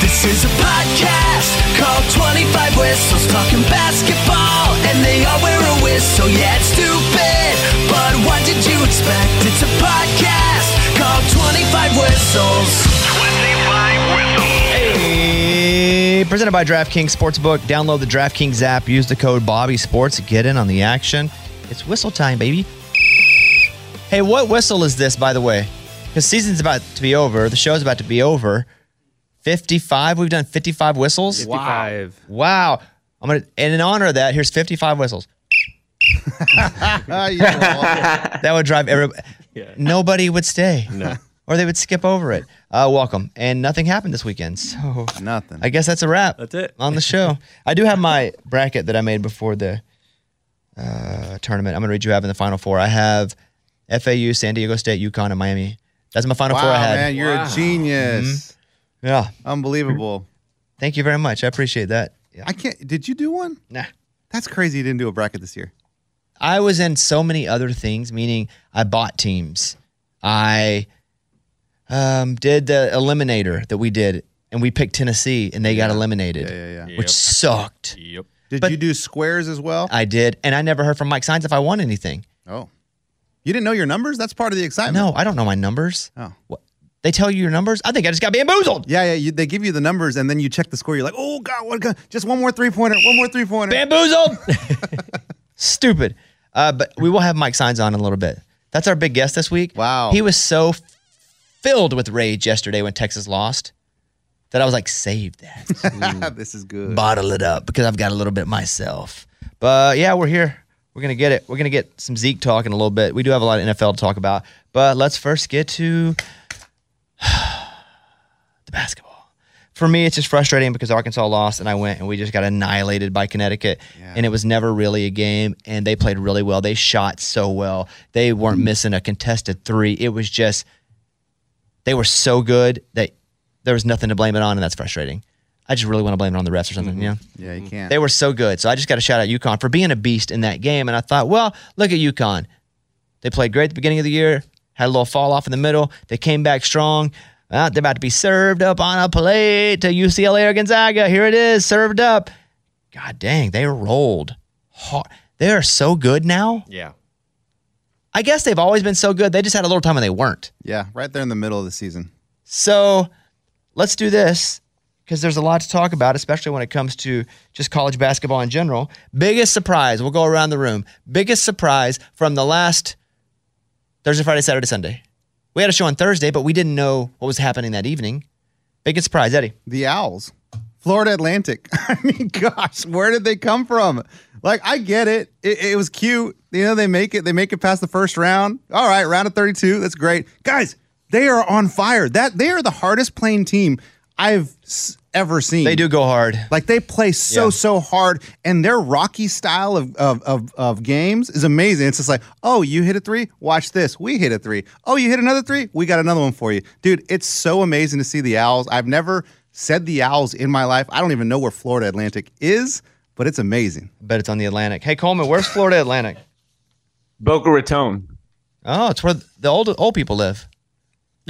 This is a podcast called 25 Whistles talking basketball, and they all wear a whistle. Yeah, it's stupid, but what did you expect? It's a podcast called 25 Whistles. 25 Whistles. Hey, presented by DraftKings Sportsbook. Download the DraftKings app. Use the code Bobby Sports. Get in on the action. It's whistle time, baby. Hey, what whistle is this, by the way? Because season's about to be over. The show's about to be over. 55. We've done 55 whistles. 55. Wow. I'm gonna and in honor of that, here's 55 whistles. that would drive every nobody would stay. No. Or they would skip over it. Uh, welcome. And nothing happened this weekend. So Nothing. I guess that's a wrap. That's it. On the show. I do have my bracket that I made before the uh, tournament. I'm gonna read you have in the final four. I have FAU, San Diego State, UConn, and Miami. That's my final wow, four I had. man, you're Wow. a genius. Yeah. Unbelievable. Thank you very much. I appreciate that. Yeah. I can't. Did you do one? Nah. That's crazy. You didn't do a bracket this year. I was in so many other things, meaning I bought teams. I um, did the eliminator that we did, and we picked Tennessee, and they got eliminated, Yeah, yeah, yeah. which sucked. Yep. Did But- you do squares as well? I did, and I never heard from Mike Signs if I won anything. oh, you didn't know your numbers? That's part of the excitement. No, I don't know my numbers. Oh. What? They tell you your numbers? I think I just got bamboozled. Yeah, yeah. You, they give you the numbers, and then you check the score. You're like, oh god, what? God, just one more three pointer. One more three pointer. Bamboozled. Stupid. Uh, but we will have Mike Signs on in a little bit. That's our big guest this week. Wow. He was so filled with rage yesterday when Texas lost that I was like, save that. this is good. bottle it up because I've got a little bit myself. But yeah, we're here. We're gonna get it. We're gonna get some Zeke talk in a little bit. We do have a lot of NFL to talk about, but let's first get to the basketball. For me, it's just frustrating because Arkansas lost and I went and we just got annihilated by Connecticut. And it was never really a game. And they played really well. They shot so well. They weren't missing a contested three. It was just they were so good that there was nothing to blame it on, and that's frustrating. I just really want to blame it on the refs or something. Yeah. Yeah, you can't. They were so good. So I just got to shout out UConn for being a beast in that game. And I thought, well, look at UConn. They played great at the beginning of the year, had a little fall off in the middle. They came back strong. Uh, they're about to be served up on a plate to UCLA or Gonzaga. Here it is, served up. God dang, they rolled hard. They are so good now. Yeah. I guess they've always been so good. They just had a little time when they weren't. yeah, right there in the middle of the season. So let's do this because there's a lot to talk about, especially when it comes to just college basketball in general. Biggest surprise, we'll go around the room. Biggest surprise from the last Thursday, Friday, Saturday, Sunday. We had a show on Thursday, but we didn't know what was happening that evening. Biggest surprise, Eddie. The Owls, Florida Atlantic. I mean, gosh, where did they come from? Like, I get it. it. It was cute. You know, they make it. They make it past the first round. All right, round of thirty-two. That's great, guys. They are on fire. That they are the hardest playing team I've ever seen. They do go hard. Like they play so Yeah. so hard, and their rocky style of, of of of games is amazing. It's just like, oh, you hit a three, watch this. We hit a three. Oh, you hit another three, we got another one for you, dude. It's so amazing to see the Owls. I've never said the Owls in my life. I don't even know where Florida Atlantic is, but it's amazing. I bet it's on the Atlantic. Hey Coleman, where's Florida Atlantic? Boca Raton. Oh, it's where the old old people live.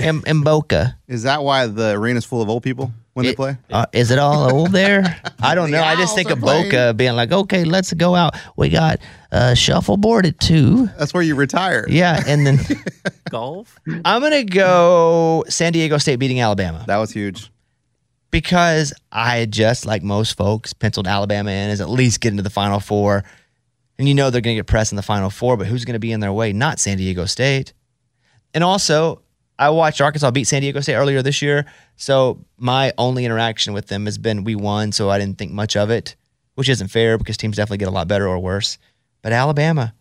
In, in Boca. Is that why the arena's full of old people when they It- play? Uh, is it all old there? I don't The know. I just Owls think are of Boca being like, okay, let's go out. We got uh, shuffleboard at two. That's where you retire. Yeah, and then Golf. I'm gonna go San Diego State beating Alabama That was huge. because I just like most folks penciled Alabama in as at least getting to the Final Four, and you know they're gonna get pressed in the Final Four, but who's gonna be in their way? Not San Diego State. And also, I watched Arkansas beat San Diego State earlier this year, so my only interaction with them has been we won, so I didn't think much of it, which isn't fair because teams definitely get a lot better or worse. But Alabama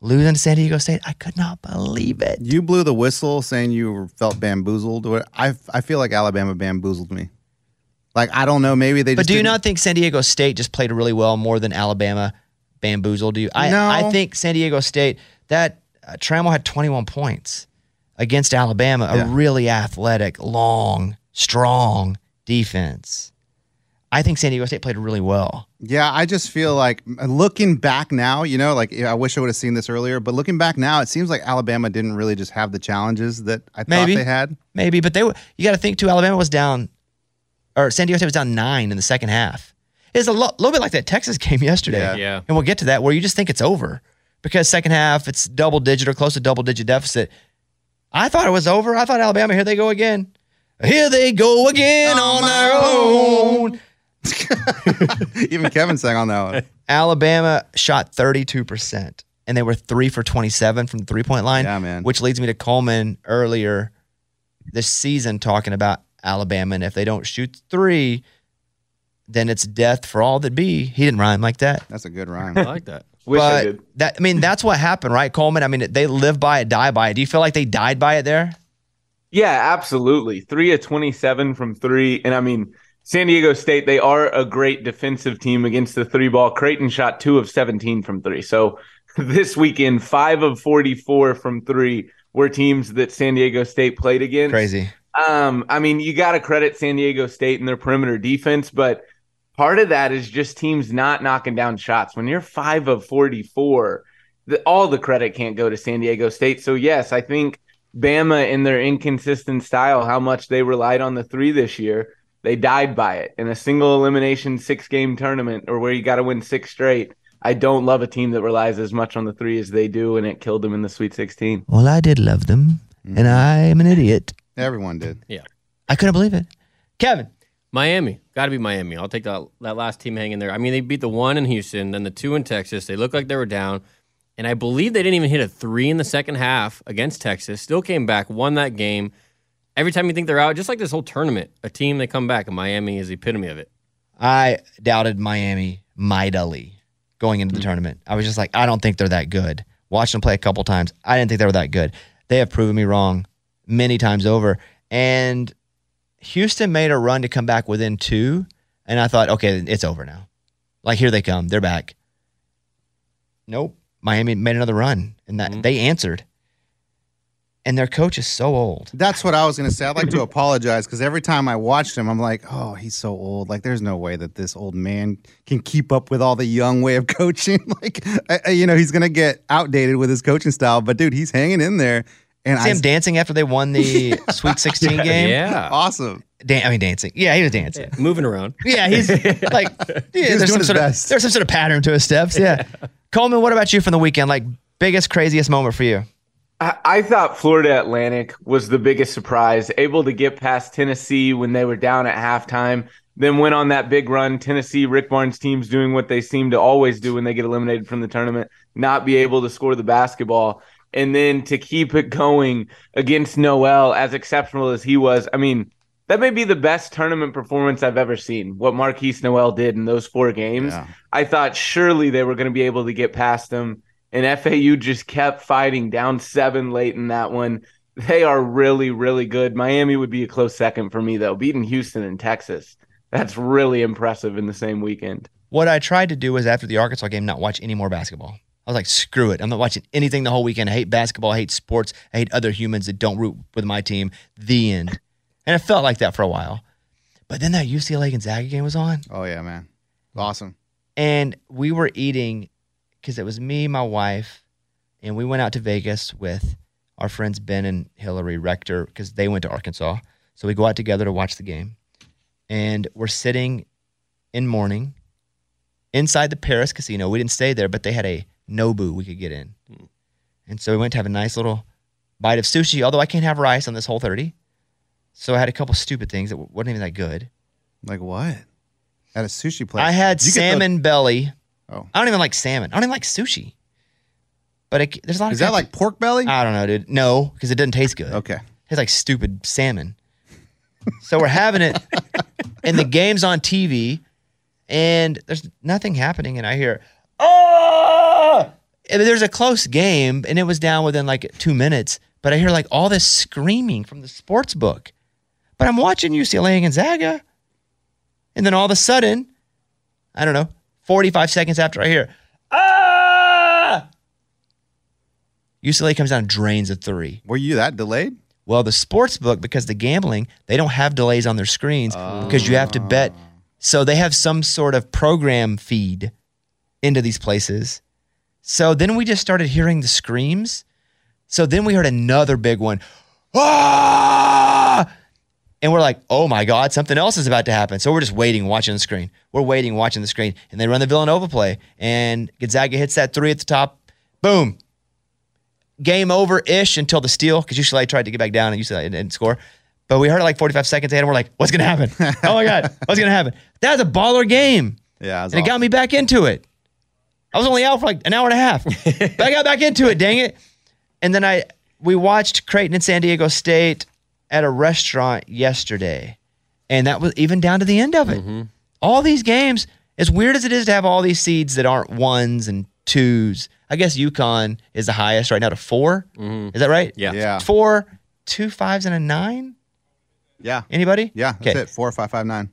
losing to San Diego State, I could not believe it. You blew the whistle saying you felt bamboozled. Or- I I feel like Alabama bamboozled me. Like I don't know. Maybe they. Just But do you didn't- not think San Diego State just played really well more than Alabama bamboozled you? I, No. I think San Diego State, that uh, Trammell had 21 points against Alabama, a Yeah. really athletic, long, strong defense. I think San Diego State played really well. Yeah, I just feel like looking back now, you know, like I wish I would have seen this earlier, but looking back now, it seems like Alabama didn't really just have the challenges that I Maybe. thought they had. Maybe, but they were, you got to think too, Alabama was down, or San Diego State was down nine in the second half. It's a lo- little bit like that Texas game yesterday. Yeah. Yeah. And we'll get to that where you just think it's over because second half it's double digit or close to double digit deficit. I thought it was over. I thought Alabama, here they go again. Here they go again on their own. Even Kevin sang on that one. Alabama shot 32%, and they were three for 27 from the three point line. Yeah, man. Which leads me to Coleman earlier this season talking about Alabama. And if they don't shoot three, then it's death for all that be. He didn't rhyme like that. That's a good rhyme. I like that. Wish I but did. that I mean, that's what happened, right, Coleman? I mean, they live by it, die by it. Do you feel like they died by it there? Yeah, absolutely. Three of 27 from three. And I mean, San Diego State, they are a great defensive team against the three ball. Creighton shot two of 17 from three. So this weekend, five of 44 from three were teams that San Diego State played against. Crazy. Um, I mean, you got to credit San Diego State and their perimeter defense, but part of that is just teams not knocking down shots. When you're five of 44, the, all the credit can't go to San Diego State. So, yes, I think Bama, in their inconsistent style, how much they relied on the three this year, they died by it in a single elimination six game tournament or where you got to win six straight. I don't love a team that relies as much on the three as they do, and it killed them in the Sweet 16. Well, I did love them, and mm-hmm. I'm an idiot. Everyone did. Yeah. I couldn't believe it. Kevin, Miami, got to be Miami. I'll take that that last team hanging there. I mean, they beat the one in Houston, then the two in Texas. They looked like they were down, and I believe they didn't even hit a three in the second half against Texas. Still came back, won that game. Every time you think they're out, just like this whole tournament, a team they come back, and Miami is the epitome of it. I doubted Miami mightily going into the mm. tournament. I was just like, I don't think they're that good. Watched them play a couple times. I didn't think they were that good. They have proven me wrong many times over. And Houston made a run to come back within two. And I thought, okay, it's over now. Like, here they come. They're back. Nope. Miami made another run and that mm-hmm. they answered. And their coach is so old. That's what I was gonna say. I'd like to apologize because every time I watched him, I'm like, oh, he's so old. Like, there's no way that this old man can keep up with all the young way of coaching. like, I, I- you know, he's gonna get outdated with his coaching style. But dude, he's hanging in there. And See I, him dancing after they won the Sweet 16 game. Yeah, awesome. Dan- I mean, dancing. Yeah, he was dancing. moving around. Yeah, he's like, yeah, there's doing some his sort of best. there's some sort of pattern to his steps. Yeah. Coleman, what about you from the weekend? Like biggest, craziest moment for you? I, I thought Florida Atlantic was the biggest surprise, able to get past Tennessee when they were down at halftime, then went on that big run. Tennessee, Rick Barnes' team's doing what they seem to always do when they get eliminated from the tournament, not be able to score the basketball. And then to keep it going against Nowell, as exceptional as he was, I mean, that may be the best tournament performance I've ever seen. What Markquis Nowell did in those four games. Yeah. I thought surely they were going to be able to get past him, And FAU just kept fighting down seven late in that one. They are really, really good. Miami would be a close second for me, though. Beating Houston and Texas. That's really impressive in the same weekend. What I tried to do was after the Arkansas game, not watch any more basketball. I was like, screw it. I'm not watching anything the whole weekend. I hate basketball. I hate sports. I hate other humans that don't root with my team. The end. And it felt like that for a while. But then that UCLA Gonzaga game was on. Oh yeah, man. Awesome. and we were eating because it was me, my wife, and we went out to Vegas with our friends Ben and Hillary Rector because they went to Arkansas. So we go out together to watch the game, and we're sitting in mourning inside the Paris Casino. We didn't stay there, but they had a Nobu we could get in, hmm. and so we went to have a nice little bite of sushi. Although I can't have rice on this whole thirty, so I had a couple stupid things that wasn't even that good. Like what? At a sushi place. I had you get the- salmon belly. Oh. I don't even like salmon. I don't even like sushi. But it, there's a lot Is of that like pork belly? I don't know, dude. No, because it doesn't taste good. okay. It's like stupid salmon. so we're having it, and the game's on TV, and there's nothing happening, and I hear, oh! And there's a close game, and it was down within like two minutes, but I hear like all this screaming from the sports book. But I'm watching UCLA and Gonzaga, and then all of a sudden, I don't know, 45 seconds after I hear, ah! UCLA comes down and drains a three. Were you that delayed? Well, the sports book, because the gambling, they don't have delays on their screens because you have to bet. So they have some sort of program feed into these places. So then we just started hearing the screams. So then we heard another big one. Ah! And we're like, oh my God, something else is about to happen. So we're just waiting, watching the screen. We're waiting, watching the screen. And they run the Villanova play. And Gonzaga hits that three at the top. Boom game over ish until the steal because UCLA tried to get back down and UCLA didn't, didn't score. But we heard it like 45 seconds ahead and we're like, what's going to happen? oh my God, what's going to happen? That was a baller game. Yeah. And it got me back into it. I was only out for like an hour and a half. but I got back into it, dang it. And then I we watched Creighton and San Diego State at a restaurant yesterday. And that was even down to the end of it. Mm-hmm. All these games, as weird as it is to have all these seeds that aren't ones and twos, I guess UConn is the highest right now to 4 mm-hmm. Is that right? Yeah. Yeah. Four, two fives, and a nine? Yeah. Anybody? Yeah. That's Okay. it. Four, five, five, nine.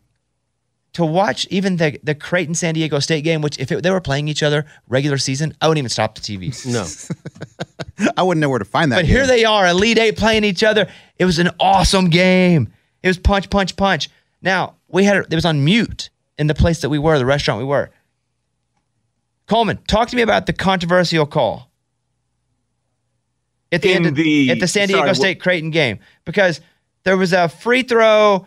To watch even the the Creighton San Diego State game, which if it, they were playing each other regular season, I wouldn't even stop the TV. No. I wouldn't know where to find that. But here they are, Elite Eight playing each other. It was an awesome game. It was punch, punch, punch. Now we had it was on mute in the place that we were, the restaurant we were. Coleman, talk to me about the controversial call at the In end of, the- at the San Diego sorry, State Creighton game because there was a free throw,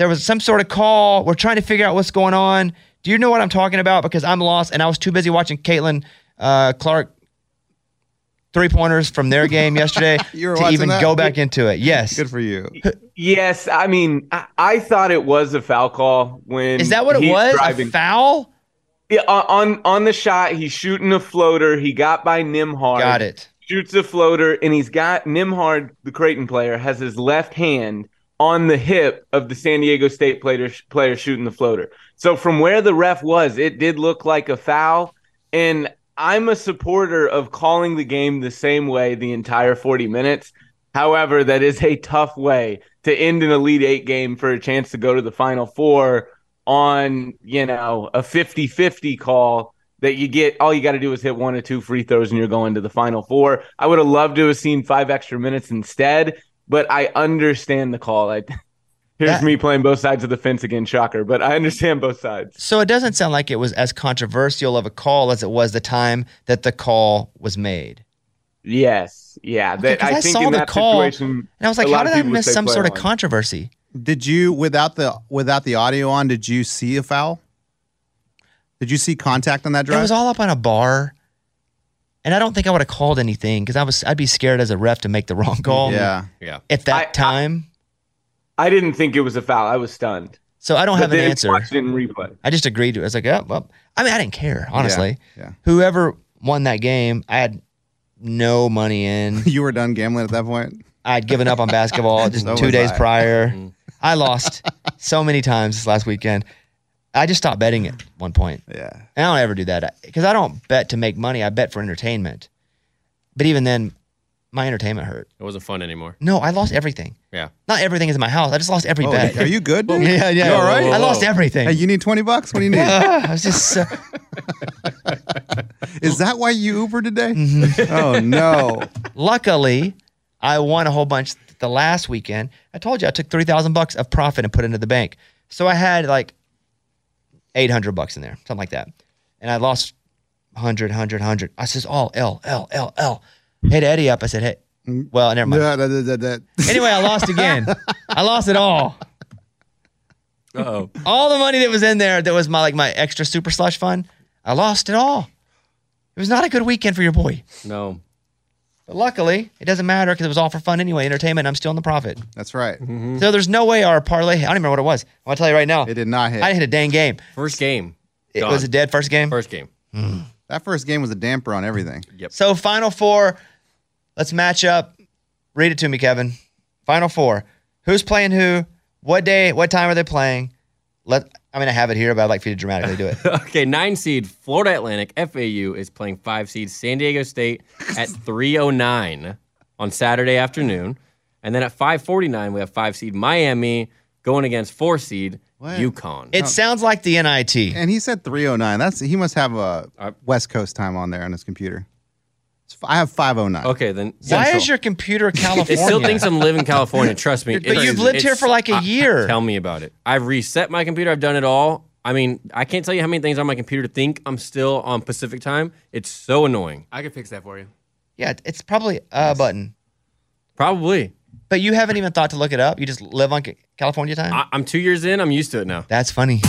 there was some sort of call. We're trying to figure out what's going on. Do you know what I'm talking about? Because I'm lost and I was too busy watching Caitlin uh, Clark three pointers from their game yesterday to even that? go back into it. Yes. Good for you. Yes, I mean, I, I thought it was a foul call when Is that what it he's was? driving. A foul? Yeah, on on- on the shot, he's shooting a floater. He got by Nembhard. Got it. Shoots a floater, and he's got Nembhard, the Creighton player, has his left hand on the hip of the San Diego State player player shooting the floater. So from where the ref was, it did look like a foul. And I'm a supporter of calling the game the same way the entire 40 minutes. However, that is a tough way to end an Elite Eight game for a chance to go to the Final Four on, you know, a 50 50 call that you get. All you got to do is hit one or two free throws and you're going to the Final Four. I would have loved to have seen five extra minutes instead, but I understand the call. I, here's That- me playing both sides of the fence again, shocker, but I understand both sides. So it doesn't sound like it was as controversial of a call as it was the time that the call was made. Yes. Yeah. Okay, That, 'cause I, I think saw in the that call, And I was like, how did I miss some play sort of on. controversy? Did you without the without the audio on? Did you see a foul? Did you see contact on that drive? It was all up on a bar. And I don't think I would have called anything because I was I'd be scared as a ref to make the wrong call yeah. Yeah. at that I- I- time. I didn't think it was a foul. I was stunned. so I don't have an answer. Watched it in replay. I just agreed to it. I was like, oh, well, I mean, I didn't care, honestly. yeah. Whoever won that game, I had no money in. You were done gambling at that point. I'd given up on basketball just So two days I. prior. Mm-hmm. I lost so many times this last weekend. I just stopped betting at one point. Yeah. And I don't ever do that because I don't bet to make money. I bet for entertainment. But even then, my entertainment hurt. It wasn't fun anymore. No, I lost everything. Yeah. Not everything is in my house. I just lost every Oh, bet. are you good? Dude? yeah, yeah. You all right? I lost everything. Hey, you need twenty bucks. What do you need? Ah, I was just so, Is that why you Uber today? Mm-hmm. Oh no. luckily, I won a whole bunch the last weekend. I told you I took three thousand bucks of profit and put it into the bank. So I had like eight hundred bucks in there, something like that, and I lost 100, 100, 100. I says, "Oh, L, L, L, L." Hit Eddie up. I said, "Hey, Well, never mind. Anyway, I lost again. I lost it all. oh. All the money that was in there that was my like my extra super slush fund, I lost it all. It was not a good weekend for your boy. No. But luckily, it doesn't matter because it was all for fun anyway, entertainment. I'm still in the profit. That's right. Mm-hmm. So there's no way our parlay. I don't even remember what it was. I'm gonna tell you right now. It did not hit. I didn't hit a dang game. First game. It Gone. was a dead first game. First game. Hmm. that first game was a damper on everything. Yep. So final four. Let's match up. Read it to me, Kevin. Final four. Who's playing who? What day? What time are they playing? Let. I mean, I have it here, but I'd like for you to dramatically do it. Okay, nine seed Florida Atlantic FAU is playing five seed San Diego State at 309 on Saturday afternoon. And then at 549, we have five seed Miami going against four seed What? UConn. It sounds like the NIT. And he said 309. That's he must have a Uh, West Coast time on there on his computer. It's f- I have 509. okay, then Why is your computer California? it still thinks I'm living in California. Trust me. But you've lived here for like a year. Tell me about it. I've reset my computer. I've done it all. I mean, I can't tell you how many things on my computer think I'm still on Pacific time. It's so annoying. I can fix that for you. Yeah, it's probably a button. Probably. But you haven't even thought to look it up. You just live on California time. I, I'm two years in. I'm used to it now. That's funny.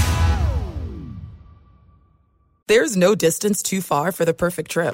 There's no distance too far for the perfect trip.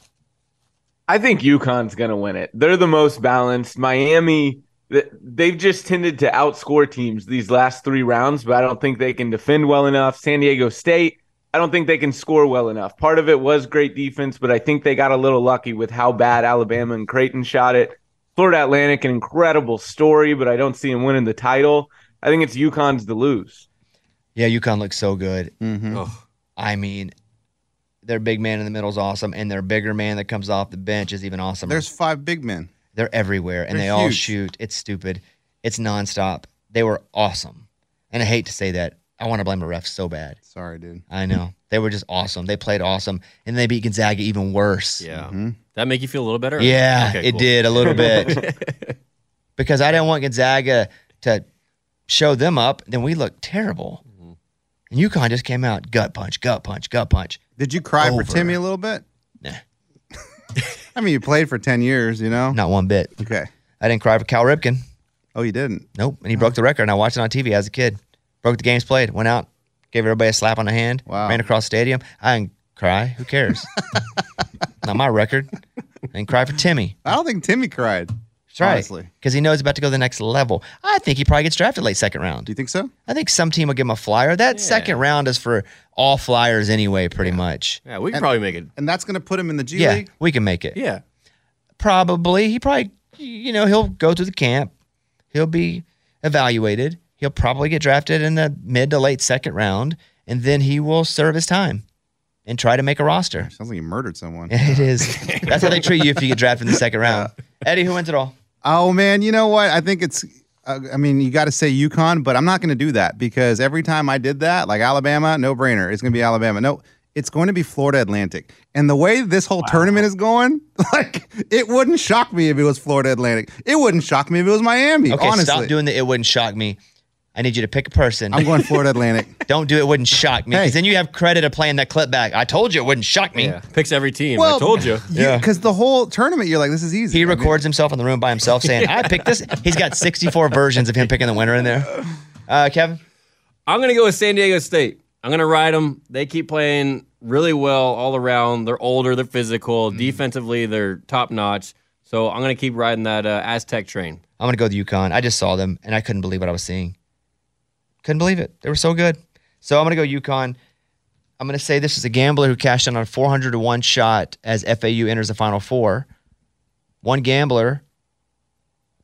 I think UConn's going to win it. They're the most balanced. Miami, they've just tended to outscore teams these last three rounds, but I don't think they can defend well enough. San Diego State, I don't think they can score well enough. Part of it was great defense, but I think they got a little lucky with how bad Alabama and Creighton shot it. Florida Atlantic, an incredible story, but I don't see them winning the title. I think it's UConn's to lose. Yeah, UConn looks so good. Mm-hmm. I mean, their big man in the middle is awesome, and their bigger man that comes off the bench is even awesome. There's five big men. They're everywhere, and They're they all huge. shoot. It's stupid. It's nonstop. They were awesome, and I hate to say that. I want to blame the refs so bad. Sorry, dude. I know they were just awesome. They played awesome, and they beat Gonzaga even worse. Yeah. That make you feel a little better? Yeah, Okay, it cool. did a little bit because I didn't want Gonzaga to show them up. Then we looked terrible, Mm-hmm. And UConn just came out gut punch, gut punch, gut punch. Did you cry Over. for Timme a little bit? Nah. I mean, you played for 10 years, you know? Not one bit. Okay. I didn't cry for Cal Ripken. Oh, you didn't? Nope. And he oh. broke the record, and I watched it on TV as a kid. Broke the games played. Went out, gave everybody a slap on the hand, Wow. ran across the stadium. I didn't cry. Who cares? Not my record. I didn't cry for Timme. I don't think Timme cried. That's right. Because he knows he's about to go to the next level. I think he probably gets drafted late second round. Do you think so? I think some team will give him a flyer. That second round is for all flyers anyway, pretty much. Yeah, we can And- probably make it. And that's going to put him in the G yeah, League. we can make it. Yeah. Probably. He probably, you know, he'll go through the camp. He'll be evaluated. He'll probably get drafted in the mid to late second round, and then he will serve his time and try to make a roster. Sounds like he murdered someone. It is. That's how they treat you if you get drafted in the second round. Eddie, who wins it all? Oh man, you know what? I think it's. Uh, I mean, you got to say UConn, but I'm not going to do that because every time I did that, like Alabama, no brainer, it's going to be Alabama. No, it's going to be Florida Atlantic. And the way this whole tournament is going, like it wouldn't shock me if it was Florida Atlantic. It wouldn't shock me if it was Miami. Okay, honestly, stop doing the it wouldn't shock me. I need you to pick a person. I'm going Florida Atlantic. Don't do it wouldn't shock me. Hey. Because then you have credit of playing that clip back. I told you it wouldn't shock me. Yeah. Picks every team. I told you. Yeah. because the whole tournament, you're like, this is easy. He I mean, records himself in the room by himself saying, I picked this. He's got 64 versions of him picking the winner in there. Uh, Kevin? I'm going to go with San Diego State. I'm going to ride them. They keep playing really well all around. They're older, they're physical. Defensively, they're top notch. So I'm going to keep riding that uh, Aztec train. I'm going to go with UConn. I just saw them and I couldn't believe what I was seeing. Couldn't believe it. They were so good. So I'm going to go UConn. I'm going to say this is a gambler who cashed in on a 400 to 1 shot as FAU enters the Final Four. One gambler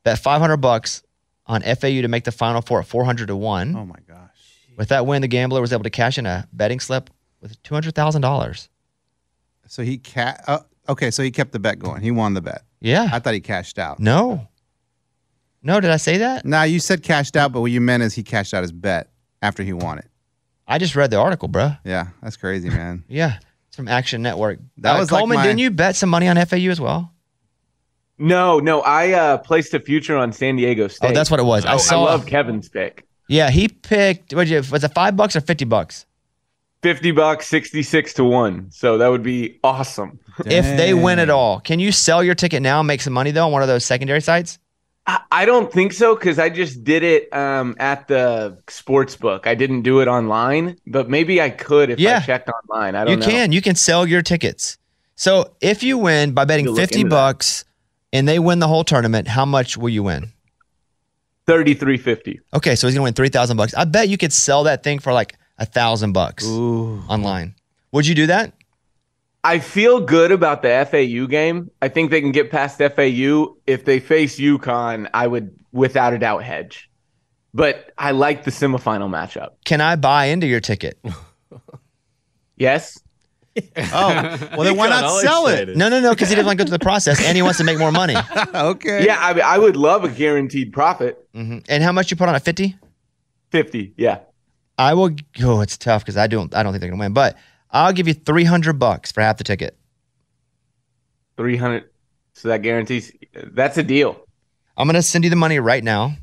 bet 500 bucks on FAU to make the Final Four at 400 to 1. Oh my gosh. With that win, the gambler was able to cash in a betting slip with $200,000. So he ca- uh, Okay, so he kept the bet going. He won the bet. Yeah. I thought he cashed out. No. No, did I say that? Nah, you said cashed out, but what you meant is he cashed out his bet after he won it. I just read the article, bruh. Yeah, that's crazy, man. Yeah. It's from Action Network. That Uh, was like Coleman, my- didn't you bet some money on FAU as well? No, no, I uh, placed a future on San Diego State. Oh, that's what it was. I Oh, saw- I love Kevin's pick. Yeah, he picked. What you? Was it five bucks or fifty bucks? Fifty bucks, sixty-six to one. So that would be awesome. If they win it all, can you sell your ticket now and make some money though on one of those secondary sites? I, don't think so because I just did it um, at the sports book. I didn't do it online, but maybe I could if Yeah. I checked online. I don't You know. can. You can sell your tickets. So if you win by betting fifty into that. bucks and they win the whole tournament, how much will you win? Thirty-three fifty. Okay, so he's gonna win three thousand bucks. I bet you could sell that thing for like a thousand bucks online. Would you do that? I feel good about the FAU game. I think they can get past FAU. If they face UConn, I would without a doubt hedge. But I like the semifinal matchup. Can I buy into your ticket? Yes. Oh, well then why not sell it? No, no, no, because he doesn't want to go through the process and he wants to make more money. okay. Yeah, I, I would love a guaranteed profit. Mhm. And how much you put on at fifty? 50. Yeah. I will. Oh, it's tough because I don't. I don't think they're gonna win. But I'll give you three hundred bucks for half the ticket. 300. So that guarantees that's a deal. I'm gonna send you the money right now.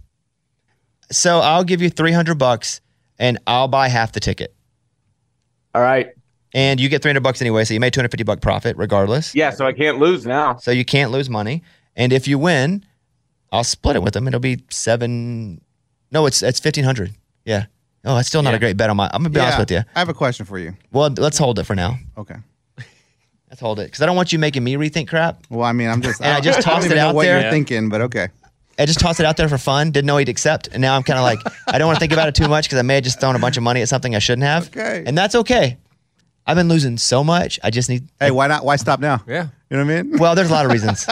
So I'll give you three hundred bucks, and I'll buy half the ticket. All right. And you get three hundred bucks anyway, so you made two hundred fifty buck profit regardless. Yeah, so I can't lose now. So you can't lose money. And if you win, I'll split it with them. It'll be seven. No, it's it's fifteen hundred. Yeah. Oh, that's still not a great bet on my. I'm gonna be honest with you. I have a question for you. Well, let's hold it for now. Okay. Let's hold it because I don't want you making me rethink crap. Well, I mean, I'm just. And I just don't tossed even it know out what there. You're thinking, but okay. I just tossed it out there for fun. Didn't know he'd accept, and now I'm kind of like I don't want to think about it too much because I may have just thrown a bunch of money at something I shouldn't have. Okay. And that's okay. I've been losing so much. I just need. Hey, why not? Why stop now? Yeah. You know what I mean? Well, there's a lot of reasons.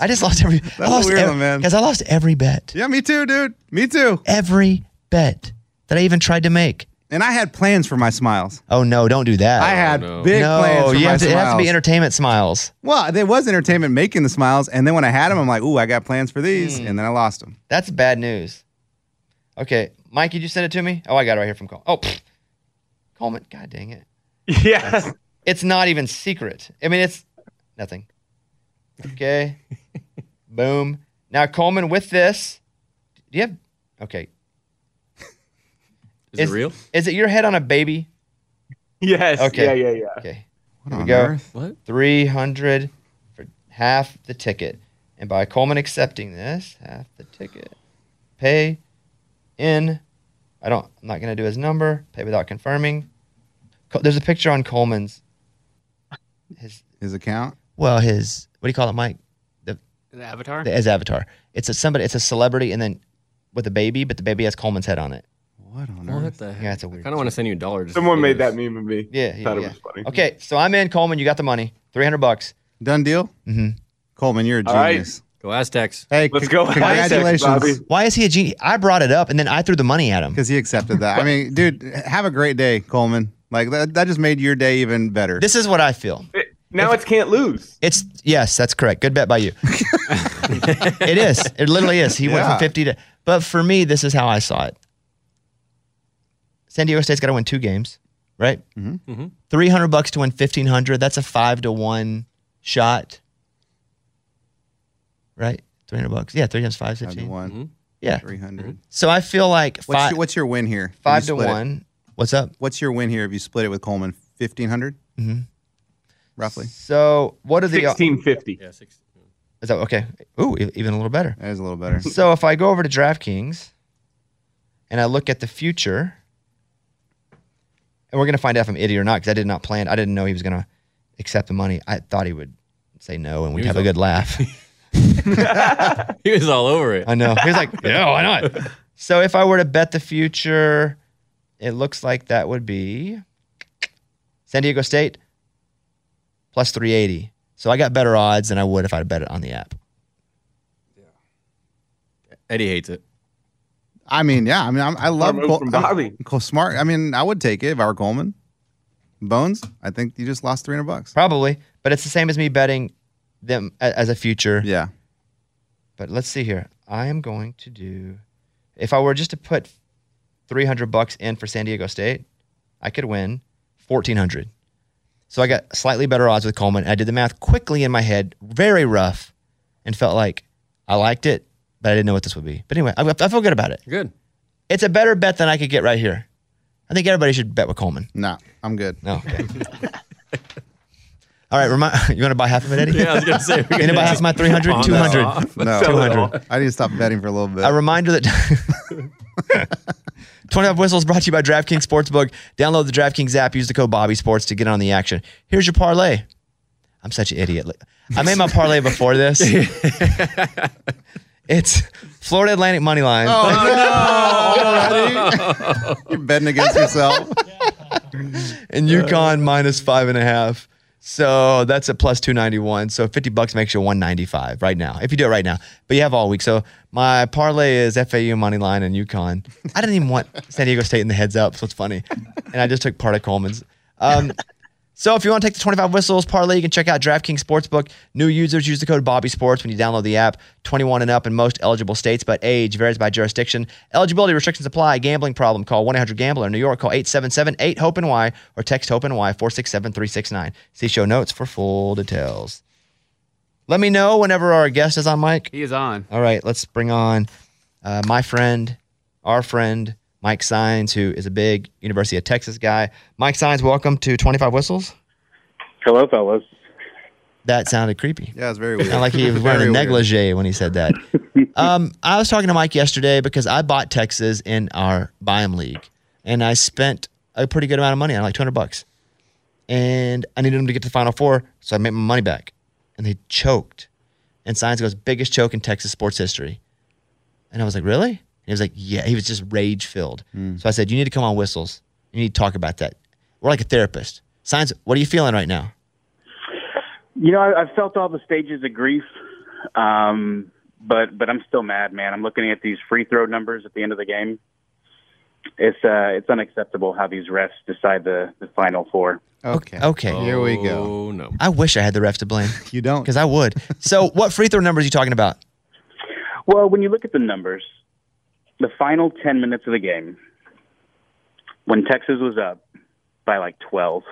I just lost every. That's I lost a weird every, one, man. Because I lost every bet. Yeah, me too, dude. Me too. Every bet that I even tried to make. And I had plans for my smiles. Oh no! Don't do that. I had no. big no, plans for you my have to, it has to be entertainment smiles. well, there was entertainment making the smiles, and then when I had them, I'm like, "Ooh, I got plans for these," Hmm. and then I lost them. That's bad news. Okay, Mike, did you send it to me? Oh, I got it right here from Coleman. Oh, pfft. Coleman. God dang it! Yeah. It's not even secret. I mean, it's nothing. Okay. Boom. Now, Coleman, with this, do you have? Okay. Is, it real? Is it your head on a baby? Yes. Okay. Yeah, yeah, yeah. Okay. What Here we on go. earth? What? Three hundred for half the ticket, and by Coleman accepting this, half the ticket, pay in I don't. I'm not gonna do his number. Pay without confirming. Co- There's a picture on Coleman's. His his account. Well, his what do you call it, Mike? The, The avatar? the his avatar. It's a somebody. It's a celebrity, and then with a baby, but the baby has Coleman's head on it. What on What the Yeah, it's a weird. I kind of want to send you a dollar. just Someone made see that meme of me. Yeah, yeah, Thought yeah. it was funny. Okay, so I'm in Coleman. You got the money. Three hundred bucks. Done deal. Mm-hmm. Coleman, you're a All right. genius. Go Aztecs. Hey, Let's c- go. Aztecs, Congratulations. Bobby. Why is he a genius? I brought it up, and then I threw the money at him. Because he accepted that. I mean, dude, have a great day, Coleman. Like that, that just made your day even better. This is what I feel. It- now it's can't lose. It's yes, that's correct. Good bet by you. it is. It literally is. He went from fifty to. But for me, this is how I saw it. San Diego State's got to win two games, right? Mm-hmm. Three hundred bucks to win fifteen hundred. That's a five to one shot, right? Three hundred bucks. Yeah, three times five, Five to 15. one, Yeah. three hundred. So I feel like What's five, your, what's your win here? five you to split it? one. What's up? What's your win here if you split it with Coleman? Fifteen hundred, Mhm. Roughly. So what are the? Sixteen fifty. Yeah, six. Is that okay? Ooh, e- even a little better. That is a little better. So if I go over to DraftKings and I look at the future, and we're gonna find out if I'm idiot or not because I did not plan. I didn't know he was gonna accept the money. I thought he would say no, and we'd have a good laugh. He was all over it. I know. He was like, yeah, why not? So if I were to bet the future, it looks like that would be San Diego State plus 380. So I got better odds than I would if I bet it on the app. Yeah. Eddie hates it. I mean, yeah. I mean, I'm, I love move Col- I'm- Bobby. Col- smart. I mean, I would take it if I were Coleman. Bones, I think you just lost three hundred bucks. Probably, but it's the same as me betting them a- as a future. Yeah. But let's see here. I am going to do if I were just to put 300 bucks in for San Diego State, I could win 1400. So I got slightly better odds with Coleman. I did the math quickly in my head, very rough, and felt like I liked it, but I didn't know what this would be. But anyway, I, I feel good about it. Good. It's a better bet than I could get right here. I think everybody should bet with Coleman. No, I'm good. No. Okay. All right, remind, you want to buy half of it, Eddie? Yeah, I was gonna say. we Anybody can- has my 300, 200. No, 200. I need to stop betting for a little bit. A reminder that 25 Whistles brought to you by DraftKings Sportsbook. Download the DraftKings app, use the code Bobby Sports to get on the action. Here's your parlay. I'm such an idiot. I made my parlay before this. it's Florida Atlantic money line. oh no! Already? You're betting against yourself. and UConn minus five and a half. So that's a plus 291. So 50 bucks makes you 195 right now, if you do it right now. But you have all week. So my parlay is FAU money line and UConn. I didn't even want San Diego State in the heads up, so it's funny. And I just took part of Coleman's. Um, so if you want to take the 25 whistles parlay, you can check out DraftKings Sportsbook. New users use the code Bobby Sports when you download the app. 21 and up in most eligible states, but age varies by jurisdiction. Eligibility restrictions apply. Gambling problem? Call 1-800-GAMBLER. New York, call 877-8-HOPE-NY or text HOPE-NY 467-369. See show notes for full details. Let me know whenever our guest is on Mike. He is on. All right, let's bring on uh, my friend, our friend, Mike Signs, who is a big University of Texas guy. Mike Signs, welcome to 25 Whistles. Hello, fellas. That sounded creepy. Yeah, it's very weird. Sounded like he was wearing Very a weird. negligee when he said that. um, I was talking to Mike yesterday because I bought Texas in our Biome League, and I spent a pretty good amount of money on like 200 bucks. And I needed them to get to the Final Four, so I made my money back. And they choked. And Signs goes, biggest choke in Texas sports history. And I was like, really? And he was like, yeah. He was just rage filled. So I said, you need to come on Whistles. You need to talk about that. We're like a therapist. Signs, what are you feeling right now? You know, I, I've felt all the stages of grief, um, but but I'm still mad, man. I'm looking at these free throw numbers at the end of the game. It's uh, it's unacceptable how these refs decide the the final four. Okay. Okay. Here we go. Oh no. I wish I had the refs to blame. You don't. Because I would. So, what free throw numbers are you talking about? Well, when you look at the numbers, the final 10 minutes of the game, when Texas was up by like 12,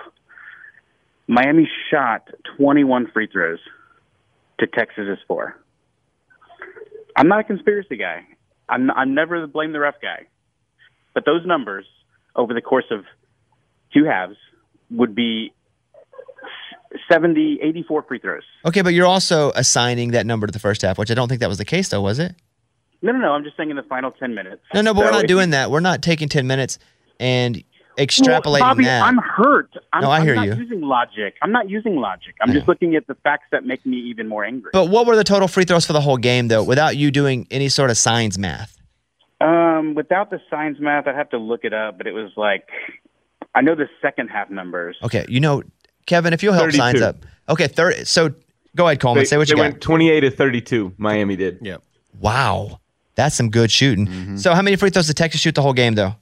Miami shot 21 free throws to Texas's four. I'm not a conspiracy guy. I'm, I'm never the blame the ref guy. But those numbers over the course of two halves would be 70, 84 free throws. Okay, but you're also assigning that number to the first half, which I don't think that was the case, though, was it? No, no, no. I'm just saying in the final ten minutes. No, no, but we're not if doing that. We're not taking 10 minutes and Well, extrapolating Bobby, that. I'm hurt. I'm, No, I I'm hear not you. using logic. I'm not using logic. I'm just looking at the facts that make me even more angry. but what were the total free throws for the whole game, though, without you doing any sort of signs math? Um, without the science math, I'd have to look it up. But it was like, I know the second half numbers. Okay, you know, Kevin, if you'll help 32. signs up. Okay, third. So go ahead, Coleman. They, say what you they got. went 28 to 32. Miami did. Yep. Wow, that's some good shooting. Mm-hmm. So how many free throws did Texas shoot the whole game, though?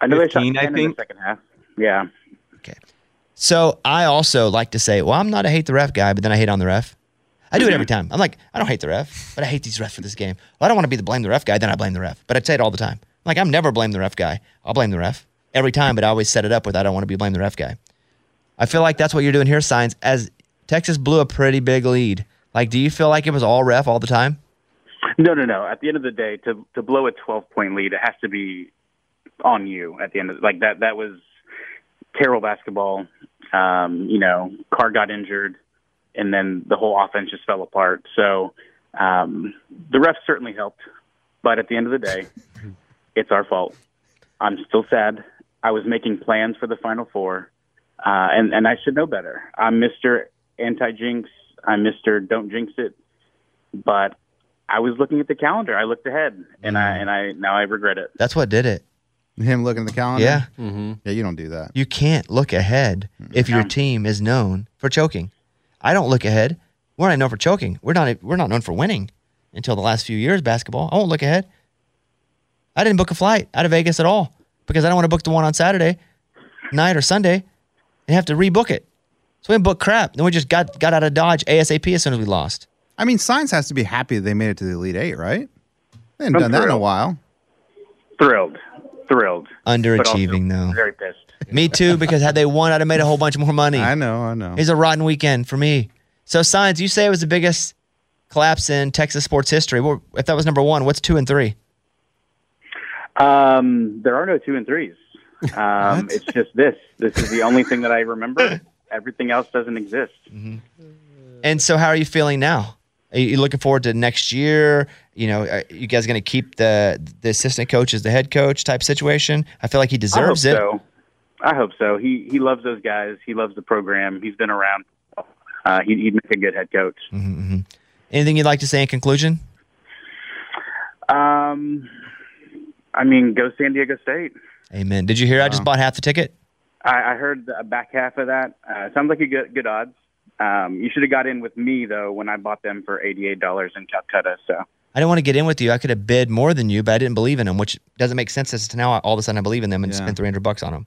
I know they shot 15, I 10 in think. the second half. Yeah. Okay. So I also like to say, well, I'm not a hate the ref guy, but then I hate on the ref. I do it every time. I'm like, I don't hate the ref, but I hate these refs for this game. Well, I don't want to be the blame the ref guy, then I blame the ref. But I say it all the time. Like, I'm never blame the ref guy. I'll blame the ref every time, but I always set it up with I don't want to be blame the ref guy. I feel like that's what you're doing here, Signs. As Texas blew a pretty big lead. Like, do you feel like it was all ref all the time? No, no, no. At the end of the day, to to blow a 12 point lead, it has to be on you. At the end of like that, that was terrible basketball. Um, you know, Carr got injured, and then the whole offense just fell apart. So um, the refs certainly helped, but at the end of the day, it's our fault. I'm still sad. I was making plans for the Final Four, uh, and and I should know better. I'm Mister Anti Jinx. I'm Mister Don't Jinx It. But I was looking at the calendar. I looked ahead, and I mm-hmm. and I now I regret it. That's what did it. Him looking at the calendar. Yeah. Mm-hmm. Yeah, you don't do that. You can't look ahead if your team is known for choking. I don't look ahead. We're not known for choking. We're not we're not known for winning until the last few years basketball. I won't look ahead. I didn't book a flight out of Vegas at all because I don't want to book the one on Saturday night or Sunday and have to rebook it. So we didn't book crap. Then we just got got out of Dodge ASAP as soon as we lost. I mean, Science has to be happy that they made it to the Elite Eight, right? They haven't I'm done that in a while. Thrilled, thrilled, Underachieving though. Very pissed. Me too, because had they won, I'd have made a whole bunch more money. I know, I know. It's a rotten weekend for me. So, Science, you say it was the biggest collapse in Texas sports history. Well, if that was number one, what's two and three? Um, there are no two and threes. Um, it's just this. This is the only thing that I remember. Everything else doesn't exist. And so, how are you feeling now? Are you looking forward to next year? You know, are you guys going to keep the the assistant coach as the head coach type situation? I feel like he deserves I it. So. I hope so. He he loves those guys. He loves the program. He's been around. Uh, he, he'd make a good head coach. Mm-hmm. Anything you'd like to say in conclusion? Um, I mean, go San Diego State. Amen. Did you hear? I just bought half the ticket. I, I heard the back half of that. Uh, sounds like you get good odds. Um, you should have got in with me though when I bought them for eighty eight dollars in Calcutta. So I didn't want to get in with you. I could have bid more than you, but I didn't believe in them, which doesn't make sense as to now all of a sudden I believe in them and Yeah. spend three hundred bucks on them.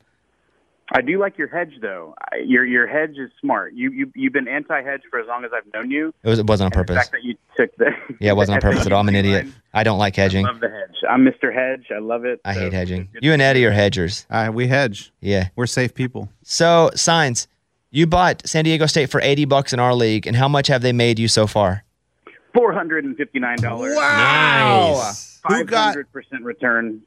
I do like your hedge though. I- Your your hedge is smart. You you you've been anti hedge for as long as I've known you. It was it wasn't on And The purpose. fact that you took the Yeah, it wasn't on purpose at all. I'm an idiot. I don't like hedging. I love the hedge. I'm Mr. Hedge. I love it. I So hate hedging. You and Eddie are hedgers. Uh, we hedge. Yeah. We're safe people. So, signs. You bought San Diego State for 80 bucks in our league, and how much have they made you so far? Four hundred and fifty nine dollars. Wow. Who Five got hundred percent return.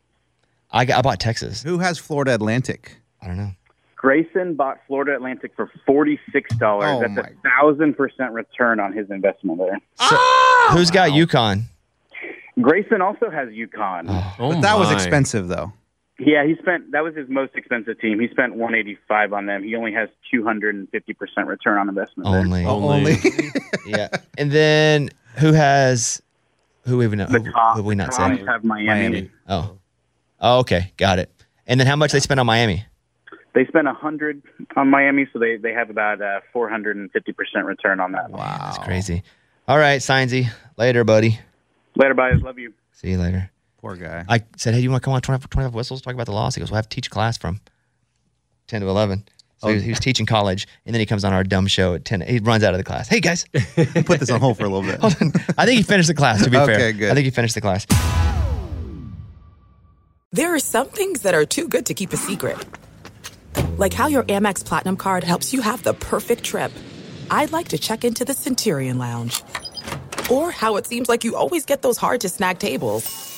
I, got, I bought Texas. who has Florida Atlantic? I don't know. Grayson bought Florida Atlantic for forty six dollars. Oh, That's a thousand percent return on his investment there. Ah! Who's got UConn? Grayson also has UConn. Oh but that was expensive though. Yeah, he spent that was his most expensive team. He spent 185 on them. He only has 250 percent return on investment. there. Only. Only. yeah. And then who has who have we not, The who, who have we not Toms said? have Miami. Miami. Oh. Oh, okay. Got it. And then how much they spent on Miami? They spent 100 on Miami, so they they have about uh 450 percent return on that. Wow. That's crazy. All right, Signsy. Later, buddy. Later, guys. Love you. See you later. Poor guy. I said, hey, you want to come on 25, 25 whistles, talk about the loss? He goes, well, I have to teach class from 10 to 11. So he, was, he was oh. teaching college, and then he comes on our dumb show at 10. He runs out of the class. Hey, guys. Put this on hold for a little bit. Hold on. I think he finished the class, to be fair. Okay, good. I think he finished the class. There are some things that are too good to keep a secret. Like how your Amex Platinum card helps you have the perfect trip. I'd like to check into the Centurion Lounge. Or how it seems like you always get those hard to snag tables.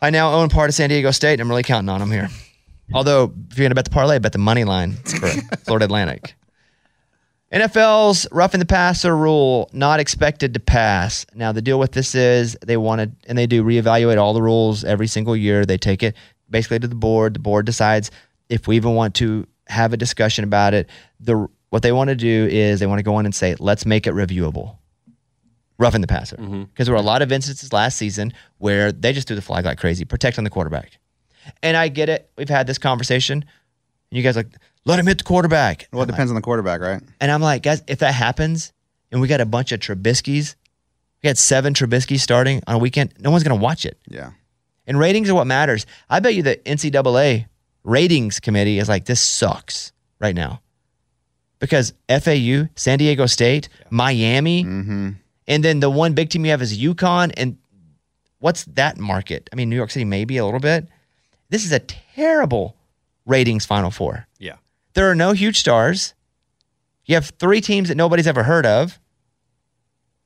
I now own part of San Diego State. And I'm really counting on them here. Although, if you're going to bet the parlay, bet the money line for Florida Atlantic. NFL's roughing the passer rule not expected to pass. Now the deal with this is they wanted and they do reevaluate all the rules every single year. They take it basically to the board. The board decides if we even want to have a discussion about it. The what they want to do is they want to go in and say, let's make it reviewable. Roughing the passer. Mm-hmm. Because there were a lot of instances last season where they just threw the flag like crazy, protecting the quarterback. And I get it. We've had this conversation. And you guys are like, let him hit the quarterback. Well, it depends on the quarterback, right? And I'm like, guys, if that happens and we got a bunch of Trubisky's, we got seven Trubisky starting on a weekend, no one's going to watch it. Yeah. And ratings are what matters. I bet you the NCAA ratings committee is like, this sucks right now. Because FAU, San Diego State, Miami, mm-hmm. And then the one big team you have is UConn. And what's that market? I mean, New York City, maybe a little bit. This is a terrible ratings Final Four. Yeah. There are no huge stars. You have three teams that nobody's ever heard of.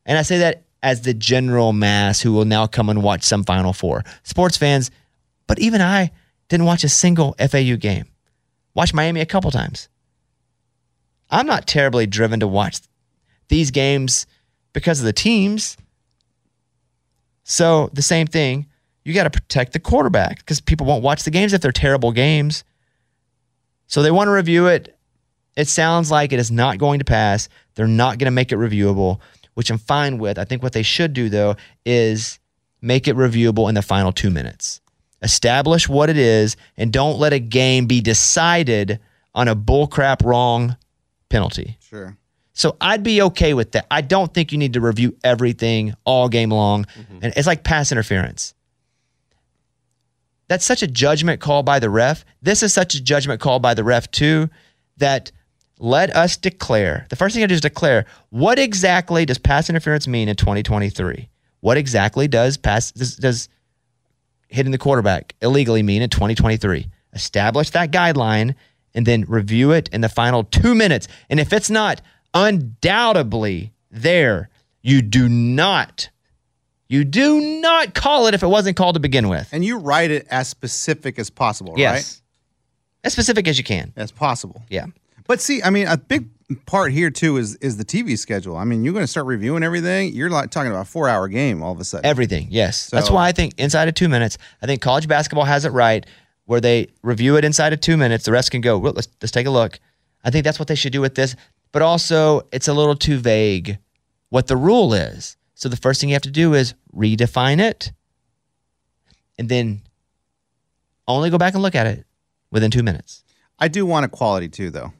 And I say that as the general mass who will now come and watch some Final Four. Sports fans, but even I didn't watch a single FAU game. Watched Miami a couple times. I'm not terribly driven to watch these games because of the teams. So the same thing, you got to protect the quarterback because people won't watch the games if they're terrible games. So they want to review it. It sounds like it is not going to pass. They're not going to make it reviewable, which I'm fine with. I think what they should do though is make it reviewable in the final 2 minutes. Establish what it is and don't let a game be decided on a bullcrap wrong penalty. Sure. So I'd be okay with that. I don't think you need to review everything all game long. Mm-hmm. And it's like pass interference. That's such a judgment call by the ref. This is such a judgment call by the ref, too, that let us declare. The first thing I do is declare what exactly does pass interference mean in 2023? What exactly does pass does, does hitting the quarterback illegally mean in 2023? Establish that guideline and then review it in the final two minutes. And if it's not undoubtedly there, you do not, you do not call it if it wasn't called to begin with. And you write it as specific as possible, Yes. right? As specific as you can. As possible. Yeah. But see, I mean, a big part here too is is the TV schedule. I mean, you're going to start reviewing everything. You're like talking about a four hour game all of a sudden. Everything, yes. That's why I think inside of two minutes, I think college basketball has it right where they review it inside of two minutes. The rest can go, let's, let's take a look. I think that's what they should do with this. But also, it's a little too vague what the rule is. So the first thing you have to do is redefine it. and then only go back and look at it within two minutes. I do want equality too, though.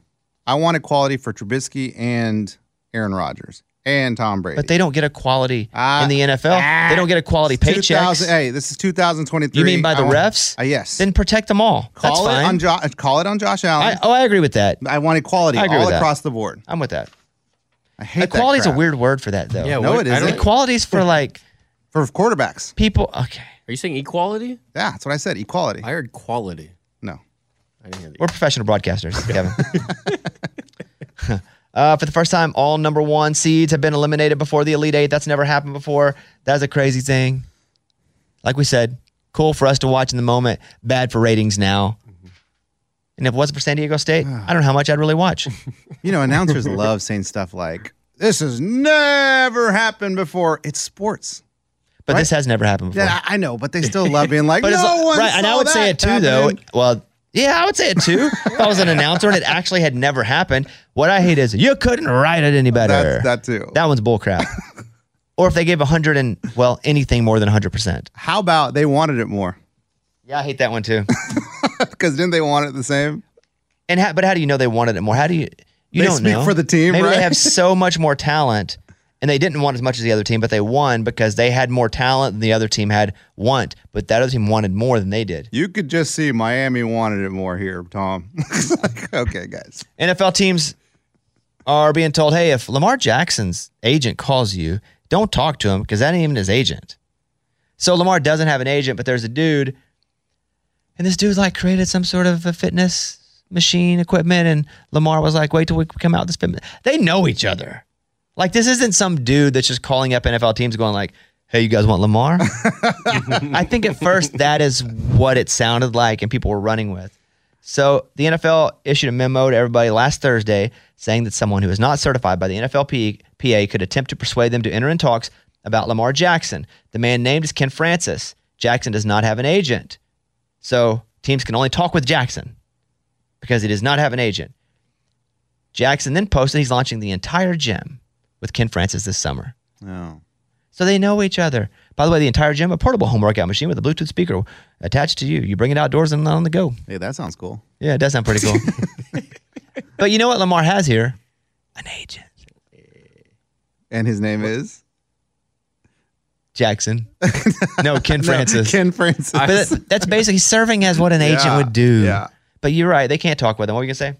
I want equality for Trubisky and Aaron Rodgers and Tom Brady. But they don't get a quality Ah, in the NFL. ah, they don't get a quality paycheck. Hey, this is 2023. You mean by the I want- refs? Uh, yes. Then protect them all. call That's it fine. on jo- call it on Josh Allen. I, oh, I agree with that. I want equality I agree all with that. across the board. I'm with that. I hate that Equality is a weird word for that, though. Yeah, No, what- it I don't- isn't. Equality is for like for quarterbacks. people. Okay, Are you saying equality? Yeah, that's what I said. Equality. I heard quality. No. I didn't hear the we're professional broadcasters, Kevin. uh, for the first time, all number one seeds have been eliminated before the Elite Eight. That's never happened before. That's a crazy thing. Like we said, cool for us to watch in the moment. Bad for ratings now. And if it wasn't for San Diego State, I don't know how much I'd really watch. You know, announcers love saying stuff like, "This has never happened before." It's sports. But this has never happened before. Yeah, I I know, but they still love being like, But "No like- one right, and I saw would say that it too, though. Well, yeah, I would say it too. if I was an announcer and it actually had never happened, what I hate is you couldn't write it any better. That's that too. That one's bullcrap. or if they gave hundred and well anything more than hundred percent. How about they wanted it more? Yeah, I hate that one too. Because didn't they want it the same? And how, but how do you know they wanted it more? How do you you They don't speak know for the team, Maybe right? they have so much more talent, and they didn't want as much as the other team, but they won because they had more talent than the other team had want. But that other team wanted more than they did. You could just see Miami wanted it more here, Tom. Like, okay, guys. NFL teams are being told, hey, if Lamar Jackson's agent calls you, don't talk to him because that ain't even his agent. So Lamar doesn't have an agent, but there's a dude, and this dude like created some sort of a fitness machine equipment, and Lamar was like, wait till we come out with this. They know each other. Like this isn't some dude that's just calling up NFL teams going like, hey, you guys want Lamar? I think at first that is what it sounded like, and people were running with. So the NFL issued a memo to everybody last Thursday saying that someone who is not certified by the NFLPA could attempt to persuade them to enter in talks about Lamar Jackson. The man named is Ken Francis. Jackson does not have an agent. So teams can only talk with Jackson because he does not have an agent. Jackson then posted he's launching the entire gym with Ken Francis this summer. Oh. So they know each other. By the way, the entire gym, a portable home workout machine with a Bluetooth speaker attached to you. You bring it outdoors and on the go. Hey, that sounds cool. Yeah, it does sound pretty cool. but you know what Lamar has here? An agent. And his name is Jackson. No, Ken No, Francis. Ken Francis. But that's basically serving as what an agent Yeah, would do. yeah. But you're right. They can't talk with him. What were you going to say?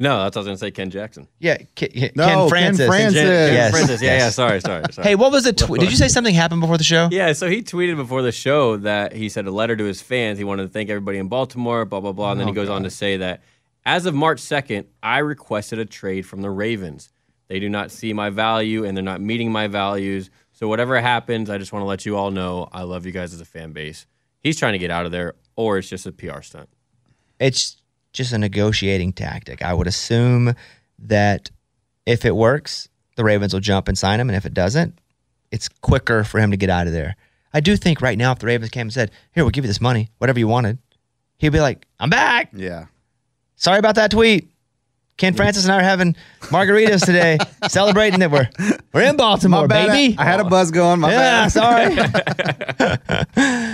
No, that's what I was gonna say. Ken Jackson. Yeah, Ke- Ken, No, Ken Francis. Francis. Ken, Ken Yes, Francis. Yeah, yes. yeah. Sorry, sorry, sorry. Hey, what was the tweet? Did you say something happened before the show? Yeah, so he tweeted before the show that he said a letter to his fans. He wanted to thank everybody in Baltimore, blah, blah, blah. And then he Oh, goes on to say that as of March 2nd, I requested a trade from the Ravens. They do not see my value and they're not meeting my values. So whatever happens, I just want to let you all know I love you guys as a fan base. He's trying to get out of there, or it's just a PR stunt. It's just a negotiating tactic. I would assume that if it works, the Ravens will jump and sign him. And if it doesn't, it's quicker for him to get out of there. I do think right now, if the Ravens came and said, Here, we'll give you this money, whatever you wanted, he'd be like, I'm back. Yeah. Sorry about that tweet. Ken mm. Francis and I are having margaritas today, celebrating that we're we're in Baltimore, baby. I had a buzz going. My yeah, bad. sorry.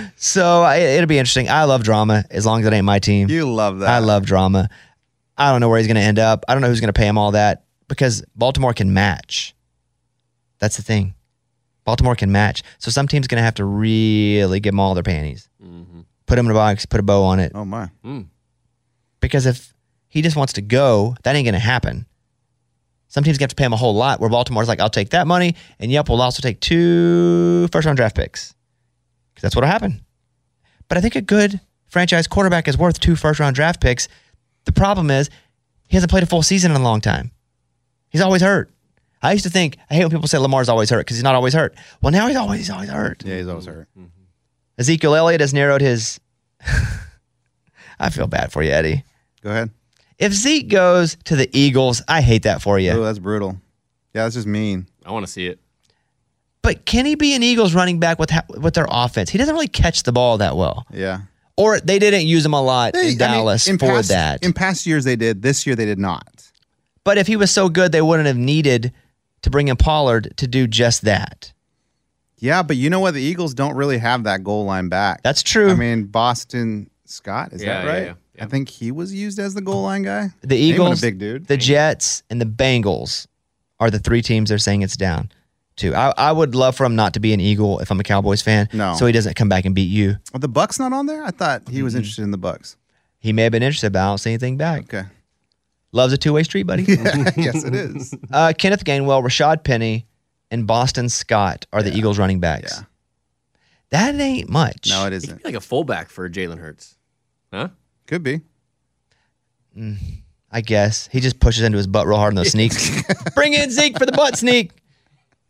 so I, it'll be interesting. I love drama as long as it ain't my team. You love that. I love drama. I don't know where he's going to end up. I don't know who's going to pay him all that because Baltimore can match. That's the thing. Baltimore can match. So some team's going to have to really give them all their panties. Mm-hmm. Put them in a box, put a bow on it. Oh my. Hmm. Because if he just wants to go, that ain't going to happen. Some teams going to have to pay him a whole lot. Where Baltimore's like, I'll take that money, and yep, we'll also take two first round draft picks. Because that's what'll happen. But I think a good franchise quarterback is worth two first round draft picks. The problem is he hasn't played a full season in a long time. He's always hurt. I used to think I hate when people say Lamar's always hurt because he's not always hurt. Well, now he's always he's always hurt. Yeah, he's always hurt. Mm-hmm. Ezekiel Elliott has narrowed his. I feel bad for you, Eddie. Go ahead. If Zeke goes to the Eagles, I hate that for you. Oh, that's brutal. Yeah, that's just mean. I want to see it. But can he be an Eagles running back with ha- with their offense? He doesn't really catch the ball that well, Yeah. or they didn't use him a lot They- I in mean, Dallas in for past, that. In past years, they did. This year, they did not. But if he was so good, they wouldn't have needed to bring in Pollard to do just that. Yeah, but you know what? The Eagles don't really have that goal line back. That's true. I mean, Boston Scott, is Yeah, that yeah, right? yeah, I think he was used as the goal line guy. The Eagles, a big dude. the Jets, and the Bengals are the three teams they're saying it's down to. I, I would love for him not to be an Eagle if I'm a Cowboys fan. No. So he doesn't come back and beat you. Are the Bucks not on there? I thought he Mm-hmm. was interested in the Bucks. He may have been interested, but I don't see anything back. Okay. Loves a two way street, buddy. yes, it is. Uh, Kenneth Gainwell, Rashad Penny, and Boston Scott are the Eagles running backs. Yeah. That ain't much. No, it He could isn't. be like a fullback for Jalen Hurts. Huh? Could be. I guess. He just pushes into his butt real hard in those sneaks. Bring in Zeke for the butt sneak.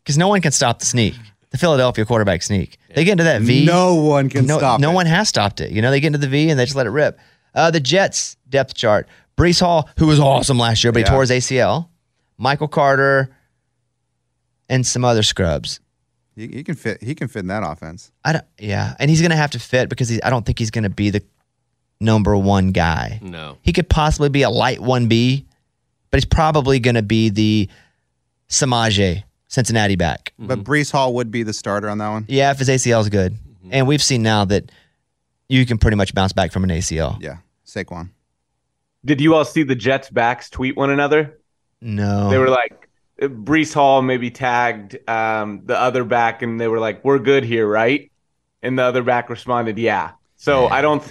Because no one can stop the sneak. The Philadelphia quarterback sneak. They get into that V. No one can no, stop No it. one has stopped it. You know, they get into the V and they just let it rip. Uh, the Jets depth chart. Breece Hall, who was awesome last year, but he Yeah. tore his ACL. Michael Carter and some other scrubs. He, he can fit. He can fit in that offense. I don't, yeah, and he's going to have to fit because he, I don't think he's going to be the number one guy. No. He could possibly be a light 1B, but he's probably going to be the Samaje Cincinnati back. But Breece Hall would be the starter on that one. Yeah, if his ACL is good. And we've seen now that you can pretty much bounce back from an ACL. Yeah, Saquon. Did you all see the Jets backs tweet one another? No. They were like, Breece Hall maybe tagged um, the other back, and they were like, "We're good here, right?" And the other back responded, "Yeah." So I don't.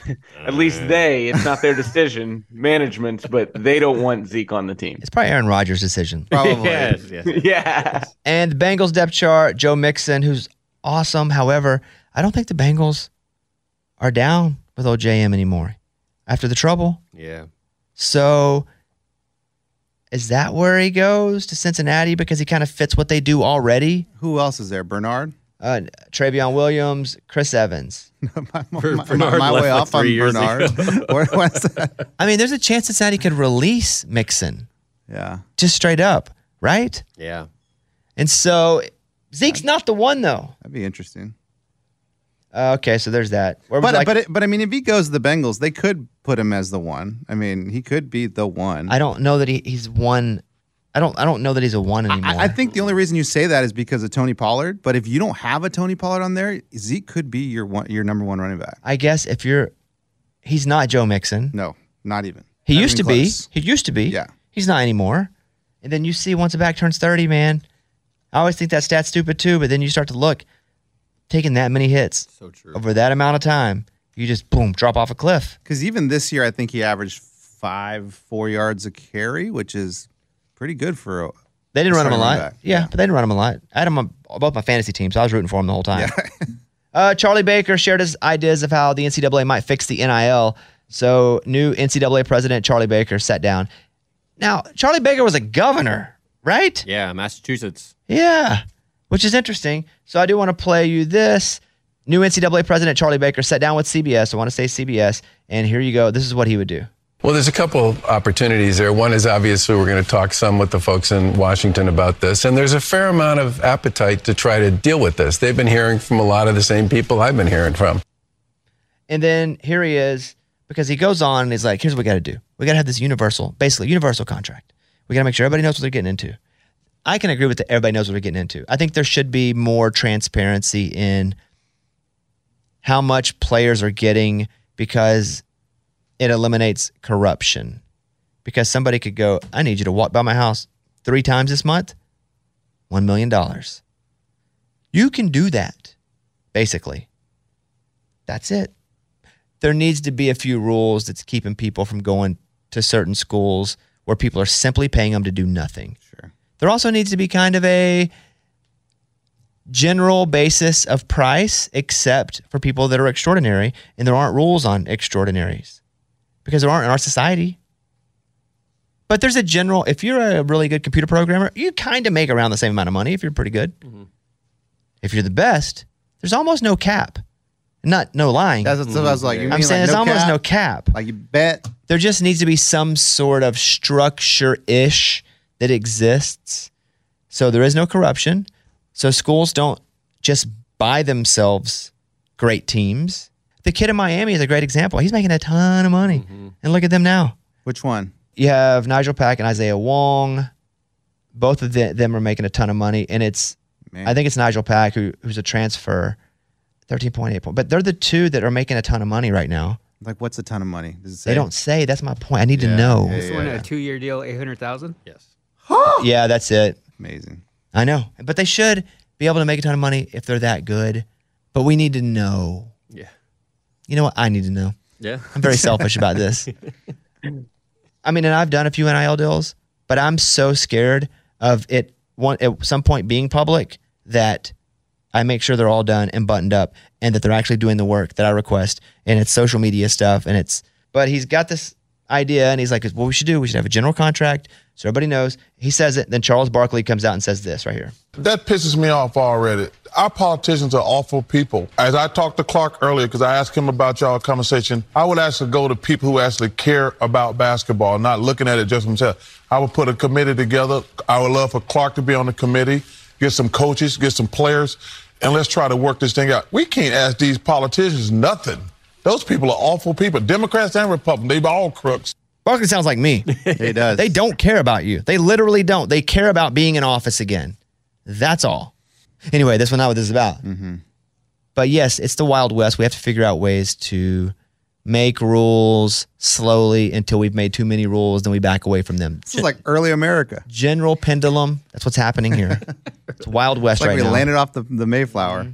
At least uh. they. It's not their decision, management, but they don't want Zeke on the team. It's probably Aaron Rodgers' decision. Probably. Yes, yes. yeah. And the Bengals depth chart, Joe Mixon, who's awesome. However, I don't think the Bengals are down with old JM anymore after the trouble. Yeah. So is that where he goes to Cincinnati because he kind of fits what they do already? Who else is there? Bernard. Uh, Trayveon Williams, Chris Evans. my Ber- my- my left way like off on Bernard. ago. Where- what's that? I mean, there's a chance that Cincinnati could release Mixon Yeah. just straight up, right? Yeah. And so Zeke's not the one though. That'd be interesting. Uh, okay, so there's that. Where But like- but it, but I mean, if he goes to the Bengals, they could put him as the one. I mean, he could be the one. I don't know that he, he's one. I don't. I don't know that he's a one anymore. I, I think the only reason you say that is because of Tony Pollard. But if you don't have a Tony Pollard on there, Zeke could be your one, your number one running back. I guess if you're, he's not Joe Mixon. No, not even. He Not used to even be. He used to be. Yeah. He's not anymore. And then you see once a back turns thirty, man. I always think that stat's stupid too, but then you start to look, taking that many hits So true. over that amount of time, you just boom drop off a cliff. Because even this year, I think he averaged five, four yards a carry, which is pretty good for. A, They didn't run him a lot. running back. Yeah, but they didn't run him a lot. I had him on both my fantasy teams. So I was rooting for him the whole time. uh, Charlie Baker shared his ideas of how the NCAA might fix the NIL. So, new NCAA president Charlie Baker sat down. Now, Charlie Baker was a governor, right? Yeah. Massachusetts. Yeah, which is interesting. So, I do want to play you this. New NCAA president Charlie Baker sat down with CBS. I want to say CBS. And here you go. This is what he would do. Well, there's a couple opportunities there. One is obviously we're going to talk some with the folks in Washington about this, and there's a fair amount of appetite to try to deal with this. They've been hearing from a lot of the same people I've been hearing from. And then here he is because he goes on and he's like, here's what we got to do. We got to have this universal, basically universal contract. We got to make sure everybody knows what they're getting into. I can agree with that. Everybody knows what they're getting into. I think there should be more transparency in how much players are getting because it eliminates corruption. Because somebody could go, I need you to walk by my house three times this month, $1 million. You can do that, basically. That's it there needs to be a few rules that's keeping people from going to certain schools where people are simply paying them to do nothing. Sure. There also needs to be kind of a general basis of price, except for people that are extraordinary, and there aren't rules on extraordinaries because there aren't in our society. But there's a general, if you're a really good computer programmer, you kind of make around the same amount of money if you're pretty good. Mm-hmm. If you're the best, there's almost no cap. Not no lying. That's what I was like. You I'm saying like there's no almost cap? no cap. Like you bet. There just needs to be some sort of structure ish that exists. So there is no corruption. So schools don't just buy themselves great teams. The kid in Miami is a great example. He's making a ton of money. Mm-hmm. And look at them now. Which one? You have Nigel Pack and Isaiah Wong. Both of the- them are making a ton of money. And it's I think it's Nigel Pack who who's a transfer, thirteen point eight point. But they're the two that are making a ton of money right now. Like, what's a ton of money? Does it say? They don't say. That's my point. I need to Yeah, know. yeah, This one a two-year deal, eight hundred thousand. Yes. Yeah, that's it. Amazing. I know, but they should be able to make a ton of money if they're that good. But we need to know. You know what? I need to know. Yeah. I'm very selfish about this. I mean, and I've done a few NIL deals, but I'm so scared of it one at some point being public that I make sure they're all done and buttoned up and that they're actually doing the work that I request. And it's social media stuff and it's but he's got this idea and he's like, what we should do, we should have a general contract so everybody knows. He says it, then Charles Barkley comes out and says this right here. That pisses me off already. Our politicians are awful people. As I talked to Clark earlier, because I asked him about y'all conversation, I would actually go to people who actually care about basketball, not looking at it just themselves. I would put a committee together. I would love for Clark to be on the committee, get some coaches, get some players, and let's try to work this thing out. We can't ask these politicians nothing. Those people are awful people. Democrats and Republicans, they're all crooks. Barkley sounds like me. he does. They don't care about you. They literally don't. They care about being in office again. That's all. Anyway, that's not what this is about. Mm-hmm. But yes, it's the Wild West. We have to figure out ways to make rules slowly until we've made too many rules, then we back away from them. This is like early America. General pendulum. That's what's happening here. it's Wild West It's like right we now. landed off the, the Mayflower.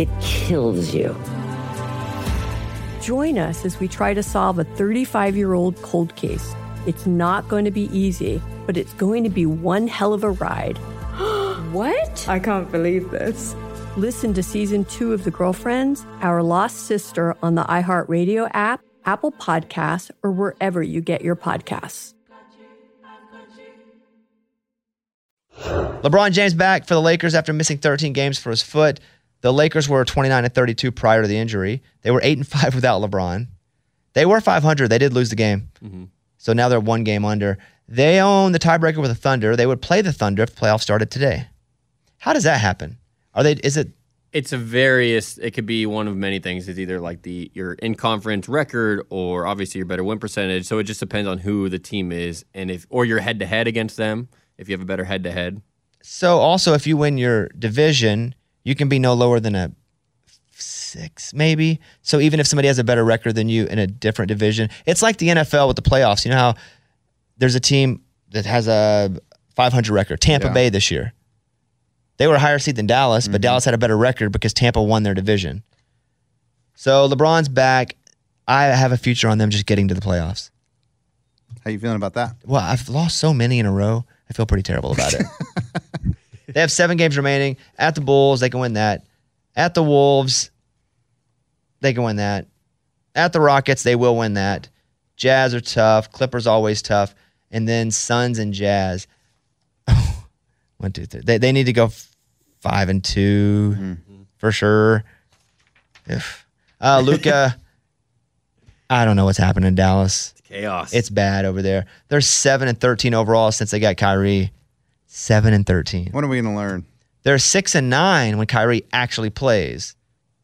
it kills you. Join us as we try to solve a 35 year old cold case. It's not going to be easy, but it's going to be one hell of a ride. what? I can't believe this. Listen to season two of The Girlfriends, Our Lost Sister on the iHeartRadio app, Apple Podcasts, or wherever you get your podcasts. LeBron James back for the Lakers after missing 13 games for his foot. The Lakers were 29 and 32 prior to the injury. They were 8 and 5 without LeBron. They were 500. They did lose the game. Mm-hmm. So now they're one game under. They own the tiebreaker with the Thunder. They would play the Thunder if the playoffs started today. How does that happen? Are they is it It's a various. It could be one of many things. It's either like the your in conference record, or obviously your better win percentage. So it just depends on who the team is, and if or your head to head against them. If you have a better head to head, so also if you win your division, you can be no lower than a six, maybe. So even if somebody has a better record than you in a different division, it's like the NFL with the playoffs. You know how there's a team that has a 500 record, Tampa Yeah. Bay this year. They were a higher seed than Dallas, but mm-hmm. Dallas had a better record because Tampa won their division. So LeBron's back. I have a future on them just getting to the playoffs. How you feeling about that? Well, I've lost so many in a row. I feel pretty terrible about it. they have seven games remaining at the Bulls. They can win that. At the Wolves, they can win that. At the Rockets, they will win that. Jazz are tough. Clippers always tough. And then Suns and Jazz. One, two, three. They, they need to go f- five and 2 for sure. If uh, Luka, I don't know what's happening in Dallas. Chaos. It's bad over there. They're seven and thirteen overall since they got Kyrie. Seven and thirteen. When are we going to learn? They're six and nine when Kyrie actually plays.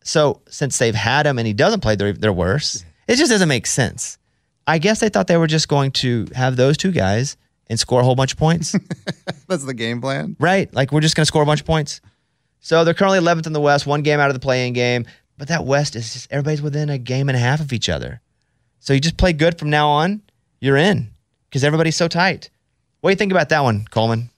So since they've had him and he doesn't play, they're they're worse. It just doesn't make sense. I guess they thought they were just going to have those two guys and score a whole bunch of points. That's the game plan. right? Like we're just going to score a bunch of points. So they're currently 11th in the West, one game out of the playing game. But that West is just everybody's within a game and a half of each other. So you just play good from now on, you're in because everybody's so tight. What do you think about that one, Coleman?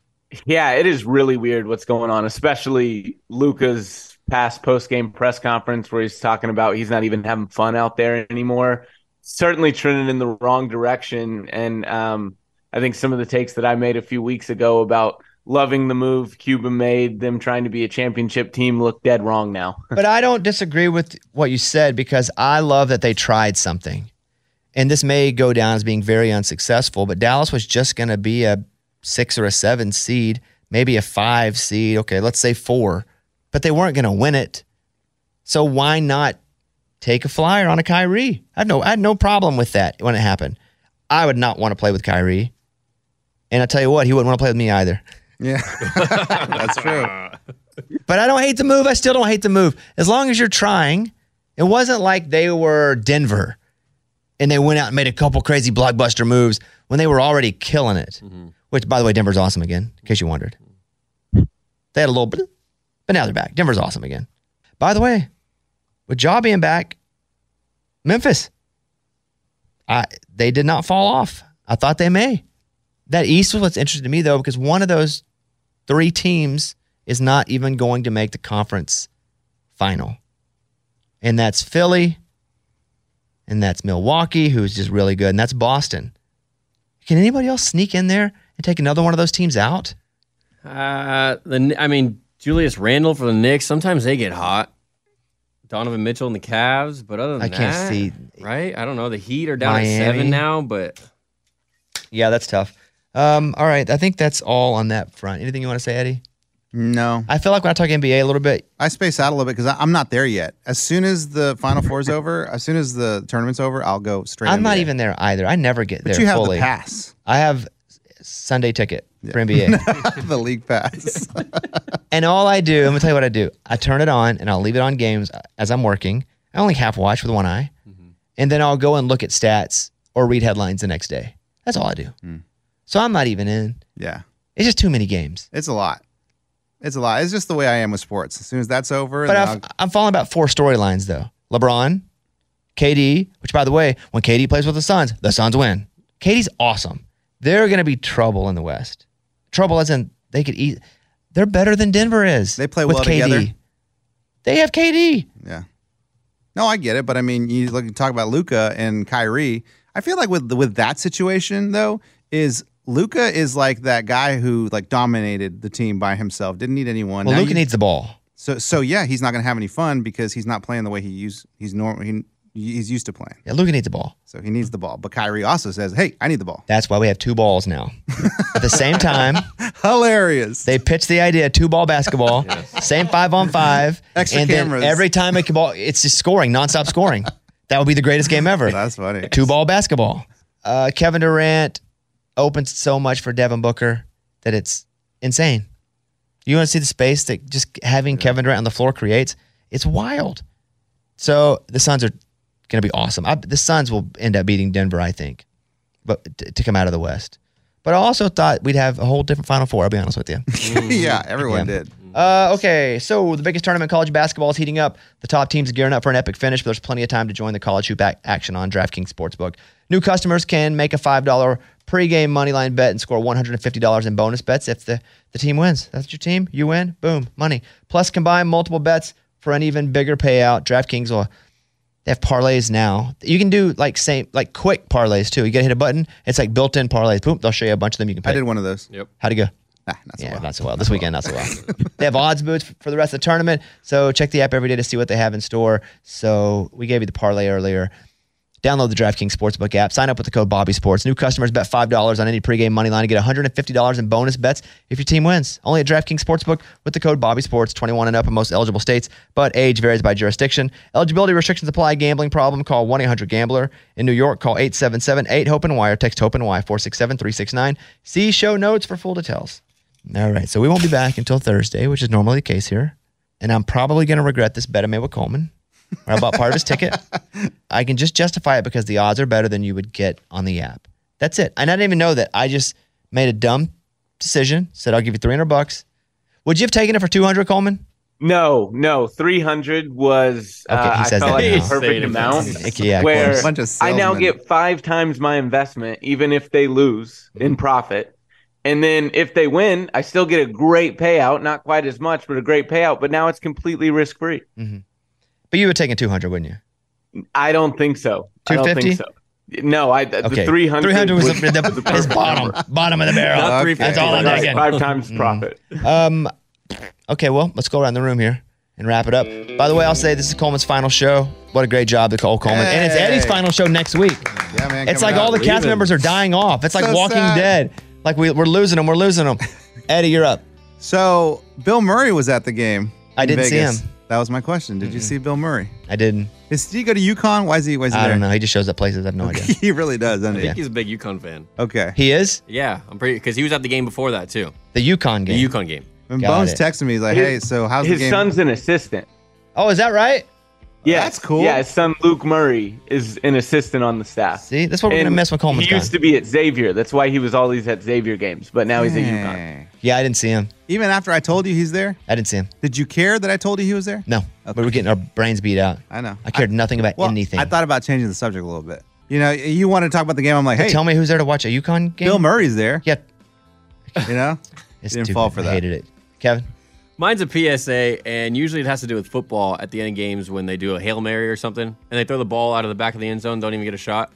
Yeah, it is really weird what's going on, especially Luka's past post game press conference where he's talking about he's not even having fun out there anymore. Certainly trending in the wrong direction. And um, I think some of the takes that I made a few weeks ago about loving the move Cuban made, them trying to be a championship team, look dead wrong now. but I don't disagree with what you said because I love that they tried something. And this may go down as being very unsuccessful, but Dallas was just going to be a six or a seven seed, maybe a five seed. Okay, let's say four, but they weren't going to win it. So why not take a flyer on a Kyrie? I had no, I had no problem with that when it happened. I would not want to play with Kyrie. And I tell you what, he wouldn't want to play with me either. Yeah, that's true. But I don't hate the move. I still don't hate the move. As long as you're trying. It wasn't like they were Denver and they went out and made a couple crazy blockbuster moves when they were already killing it. Mm-hmm. Which, by the way, Denver's awesome again, in case you wondered. They had a little but now they're back. Denver's awesome again. By the way, with Ja being back, Memphis, I, they did not fall off. I thought they may. That East was what's interesting to me, though, because one of those three teams is not even going to make the conference final. And that's Philly, and that's Milwaukee, who's just really good, and that's Boston. Can anybody else sneak in there and take another one of those teams out? Uh, the I mean Julius Randle for the Knicks. Sometimes they get hot. Donovan Mitchell and the Cavs, but other than that. I can't that, see- Right? I don't know. The Heat are down Miami. at seven now, but Yeah, that's tough. Um, all right, I think that's all on that front. Anything you want to say, Eddie? No. I feel like when I talk NBA a little bit, I space out a little bit because I'm not there yet. As soon as the Final Four is over, as soon as the tournament's over, I'll go straight. I'm not even there either. I never get But there you have the fully. pass. I have Sunday ticket for NBA. the league pass. and all I do, I'm gonna tell you what I do. I turn it on and I'll leave it on games as I'm working. I only half watch with one eye, mm-hmm. and then I'll go and look at stats or read headlines the next day. That's all I do. Hmm. So I'm not even in. yeah, It's just too many games. it's a lot. It's a lot. It's just the way I am with sports. As soon as that's over, But I've, I'm following about four storylines though. LeBron, KD, which by the way, when KD plays with the Suns, the Suns win. KD's awesome. They're going to be trouble in the West. Trouble as in they could eat. They're better than Denver is. They play well together. They have KD. Yeah. No, I get it, but I mean, you look talk about Luka and Kyrie. I feel like with with that situation though, is Luka is like that guy who like dominated the team by himself, didn't need anyone. Well, you- needs the ball. So so yeah, he's not gonna have any fun because he's not playing the way he used he's normal he, he's used to playing. Yeah, Luka needs the ball. So he needs the ball. But Kyrie also says, Hey, I need the ball. That's why we have two balls now. At the same time, hilarious. They pitched the idea two ball basketball, same five on five, Extra and cameras. then every time it ball, it's just scoring, nonstop scoring. That would be the greatest game ever. That's funny. Two ball basketball. Uh, Kevin Durant opens so much for Devin Booker that it's insane. You want to see the space that just having Kevin Durant on the floor creates? It's wild. So the Suns are going to be awesome. I, the Suns will end up beating Denver, I think, but t- to come out of the West. But I also thought we'd have a whole different Final Four. I'll be honest with you. yeah, everyone Yeah. did. Uh, okay, so the biggest tournament in college basketball is heating up. The top teams are gearing up for an epic finish, but there's plenty of time to join the college hoop ac- action on DraftKings Sportsbook. New customers can make a $5 pregame moneyline bet and score $150 in bonus bets if the, the team wins. That's your team, you win, boom, money. Plus, combine multiple bets for an even bigger payout. DraftKings will they have parlays now. You can do like same like quick parlays too. You gotta hit a button. It's like built-in parlays. Boom, they'll show you a bunch of them. You can. Pick. I did one of those. Yep. How'd it go? yeah, not so well. This weekend, not so well. they have odds boosts for the rest of the tournament. So check the app every day to see what they have in store. So we gave you the parlay earlier. Download the DraftKings Sportsbook app. Sign up with the code Bobby Sports. New customers bet $5 on any pregame money line and get $150 in bonus bets if your team wins. Only at DraftKings Sportsbook with the code Bobby Sports. 21 and up in most eligible states, but age varies by jurisdiction. Eligibility restrictions apply. Gambling problem? Call 1-800-GAMBLER. In New York, call 877-8-HOPE-NY or text HOPE-NY 467-369. See show notes for full details. All right, so we won't be back until Thursday, which is normally the case here. And I'm probably going to regret this bet I made with Coleman. Where I bought part of his ticket. I can just justify it because the odds are better than you would get on the app. That's it. And I didn't even know that. I just made a dumb decision. Said I'll give you 300 bucks. Would you have taken it for 200, Coleman? No, no, three hundred was Okay, uh, I felt that like the perfect amount. Yeah, where. Bunch of I now get five times my investment, even if they lose in profit. And then if they win, I still get a great payout, not quite as much, but a great payout. But now it's completely risk free. But you would have taken 200, wouldn't you? I don't think so. I don't 250? think so. No, I the Okay. 300, 300 was was the, the, was the his bottom, number. bottom of the barrel. Not Okay. That's all I'm right, taking. Five times profit. Um, okay, well, let's go around the room here and wrap it up. By the way, I'll say this is Coleman's final show. What a great job to Cole Coleman. And it's Eddie's final show next week. Yeah, man. It's coming like all out. the cast members are dying off. It's like So Walking sad. Dead. Like we, we're losing them. We're losing them. Eddie, you're up. So Bill Murray was at the game. I didn't see him. That was my question. Did you mm-hmm. see Bill Murray? I didn't. Is, did he go to UConn? Why is he? Why is he I there? don't know. He just shows up places. I have no idea. he really does, doesn't I he? think he's a big UConn fan. Okay. He is Yeah, I'm pretty because he was at the game before that too. the UConn game. The UConn game. When Got Bones it. texted me, he's like, "Hey, so how's His the game?" son's an assistant. Oh, is that right? Yeah, That's cool. Yeah, his son Luke Murray is an assistant on the staff. See, that's what we're gonna mess with when Coleman's He gone. used to be at Xavier. That's why he was always at Xavier games, but now he's at UConn. Yeah, I didn't see him. Even after I told you he's there, I didn't see him. did you care that I told you he was there? No, but we're getting our brains beat out. I know. I cared nothing about Well, anything. I thought about changing the subject a little bit. You know, you wanted to talk about the game. I'm like, Hey, hey, tell me who's there to watch a UConn game. Bill Murray's there. Yeah, You know, it's didn't stupid. fall for I that. hated it. Kevin. Mine's a PSA, and usually it has to do with football at the end of games when they do a Hail Mary or something, and they throw the ball out of the back of the end zone, don't even get a shot.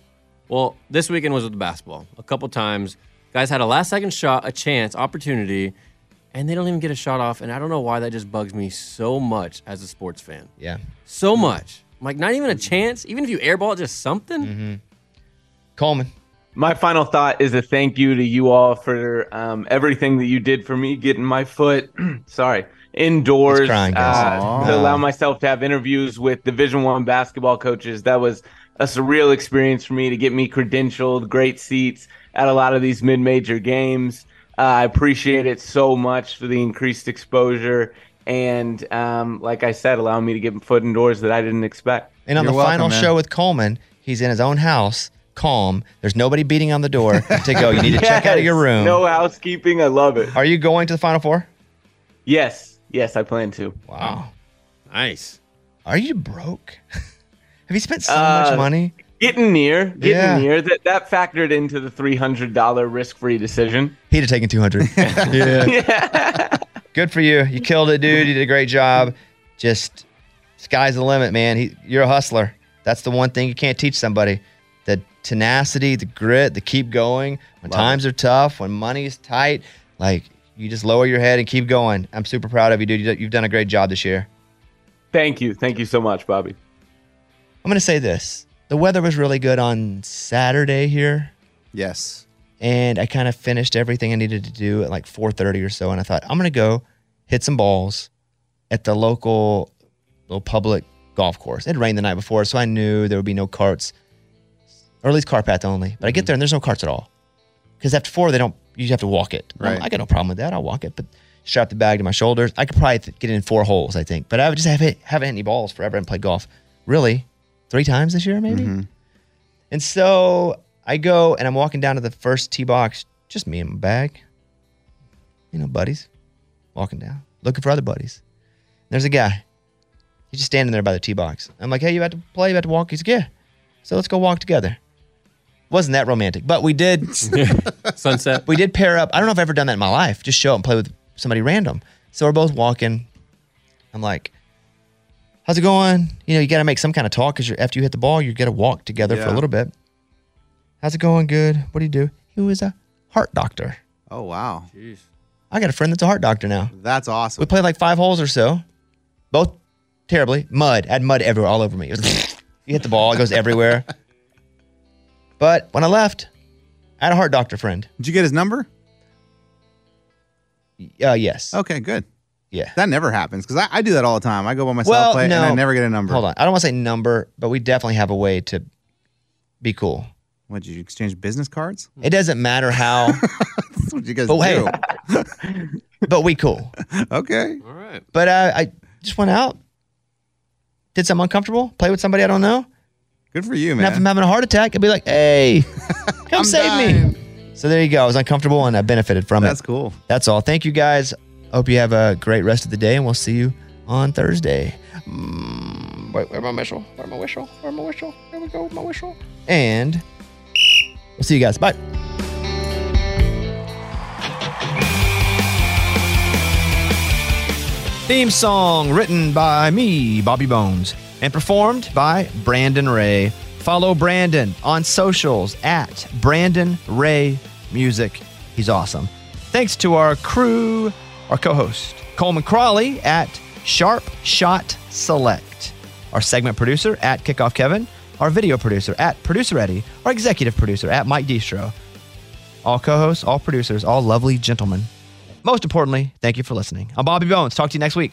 Well, this weekend was with the basketball. A couple times, guys had a last second shot, a chance, opportunity, and they don't even get a shot off. And I don't know why that just bugs me so much as a sports fan. Yeah. So much. I'm like, not even a chance? Even if you airball just something? Mm-hmm. Coleman. My final thought is a thank you to you all for um, everything that you did for me, getting my foot, sorry, indoors He's crying, uh, to allow myself to have interviews with Division One basketball coaches. That was a surreal experience for me to get me credentialed, great seats at a lot of these mid-major games. Uh, I appreciate it so much for the increased exposure and, um, like I said, allowing me to get my foot indoors that I didn't expect. And on You're the welcome, final man. show with Coleman, he's in his own house, calm. There's nobody beating on the door to go. You need to check out of your room. No housekeeping. I love it. Are you going to the final four? Yes, yes, I plan to. Wow. Nice. Are you broke? Have you spent so Uh, much money? Getting near, getting Yeah. near. That that factored into the three hundred dollar risk free decision. He'd have taken 200. yeah. Good for you. You killed it, dude. You did a great job. Just sky's the limit, man. He, you're a hustler. That's the one thing you can't teach somebody. The tenacity, the grit, the keep going. When Love times are tough, when money's tight, like you just lower your head and keep going. I'm super proud of you, dude. You- You've done a great job this year. Thank you, thank you so much, Bobby. I'm going to say this. The weather was really good on Saturday here. Yes. and I kind of finished everything I needed to do at like 4:30 or so, and I thought I'm gonna go hit some balls at the local little public golf course. It rained the night before, so I knew there would be no carts, or at least cart path only. But I get there and there's no carts at all, because after four they don't. You have to walk it. Right. I got no problem with that. I'll walk it, but strap the bag to my shoulders. I could probably th- get in four holes, I think. But I would just have hit, haven't hit any balls forever and played golf. Really, three times this year, maybe. Mhm. And so I go and I'm walking down to the first tee box, just me and my bag. You know, buddies, walking down, looking for other buddies. There's a guy. He's just standing there by the tee box. I'm like, hey, you about to play? You about to walk? He's like, yeah. So let's go walk together. Wasn't that romantic, but we did. Sunset. we did pair up. I don't know if I've ever done that in my life. Just show up and play with somebody random. So we're both walking. I'm like, how's it going? You know, you got to make some kind of talk because after you hit the ball, you got to walk together for a Yeah. little bit. How's it going? Good. What do you do? He was a heart doctor. Oh wow. Jeez. I got a friend that's a heart doctor now. That's awesome. We played like five holes or so, both terribly. Mud. I had mud everywhere, all over me. It was, you hit the ball, it goes everywhere. But when I left, I had a heart doctor friend. Did you get his number? Uh, yes. Okay, good. Yeah. That never happens because I, I do that all the time. I go by myself, Well, play, no. and I never get a number. Hold on. I don't want to say number, but we definitely have a way to be cool. What, did you exchange business cards? It doesn't matter how. That's what you guys but do. hey, but we cool. okay. All right. But uh, I just went out, did something uncomfortable, play with somebody I don't know. Good for you, And if man. I'm having a heart attack, I'd be like, hey, come save dying. me. So there you go. I was uncomfortable and I benefited from it. That's cool. That's all. Thank you guys. Hope you have a great rest of the day, and we'll see you on Thursday. Mm, wait, where my whistle? Where my whistle? Where my whistle? There we go, my whistle. And we'll see you guys. Bye. Theme song written by me, Bobby Bones, and performed by Brandon Ray. Follow Brandon on socials at Brandon Ray Music. He's awesome. Thanks to our crew, our co host, Coleman Crawley at Sharp Shot Select, our segment producer at Kickoff Kevin, our video producer at Producer Eddie, our executive producer at Mike Deestro. All co hosts, all producers, all lovely gentlemen. Most importantly, thank you for listening. I'm Bobby Bones. Talk to you next week.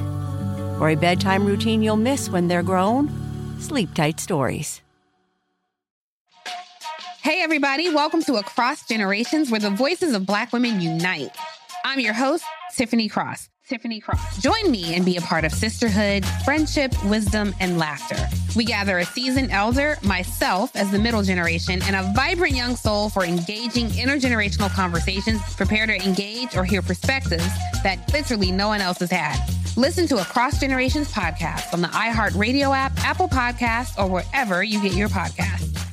For a bedtime routine you'll miss when they're grown, Sleep Tight Stories. Hey, everybody, welcome to Across Generations, where the voices of Black women unite. I'm your host, Tiffany Cross. Tiffany Cross. Join me and be a part of sisterhood, friendship, wisdom, and laughter. We gather a seasoned elder, myself as the middle generation, and a vibrant young soul for engaging intergenerational conversations, prepare to engage or hear perspectives that literally no one else has had. Listen to Across Generations podcast on the iHeartRadio app, Apple Podcasts, or wherever you get your podcasts.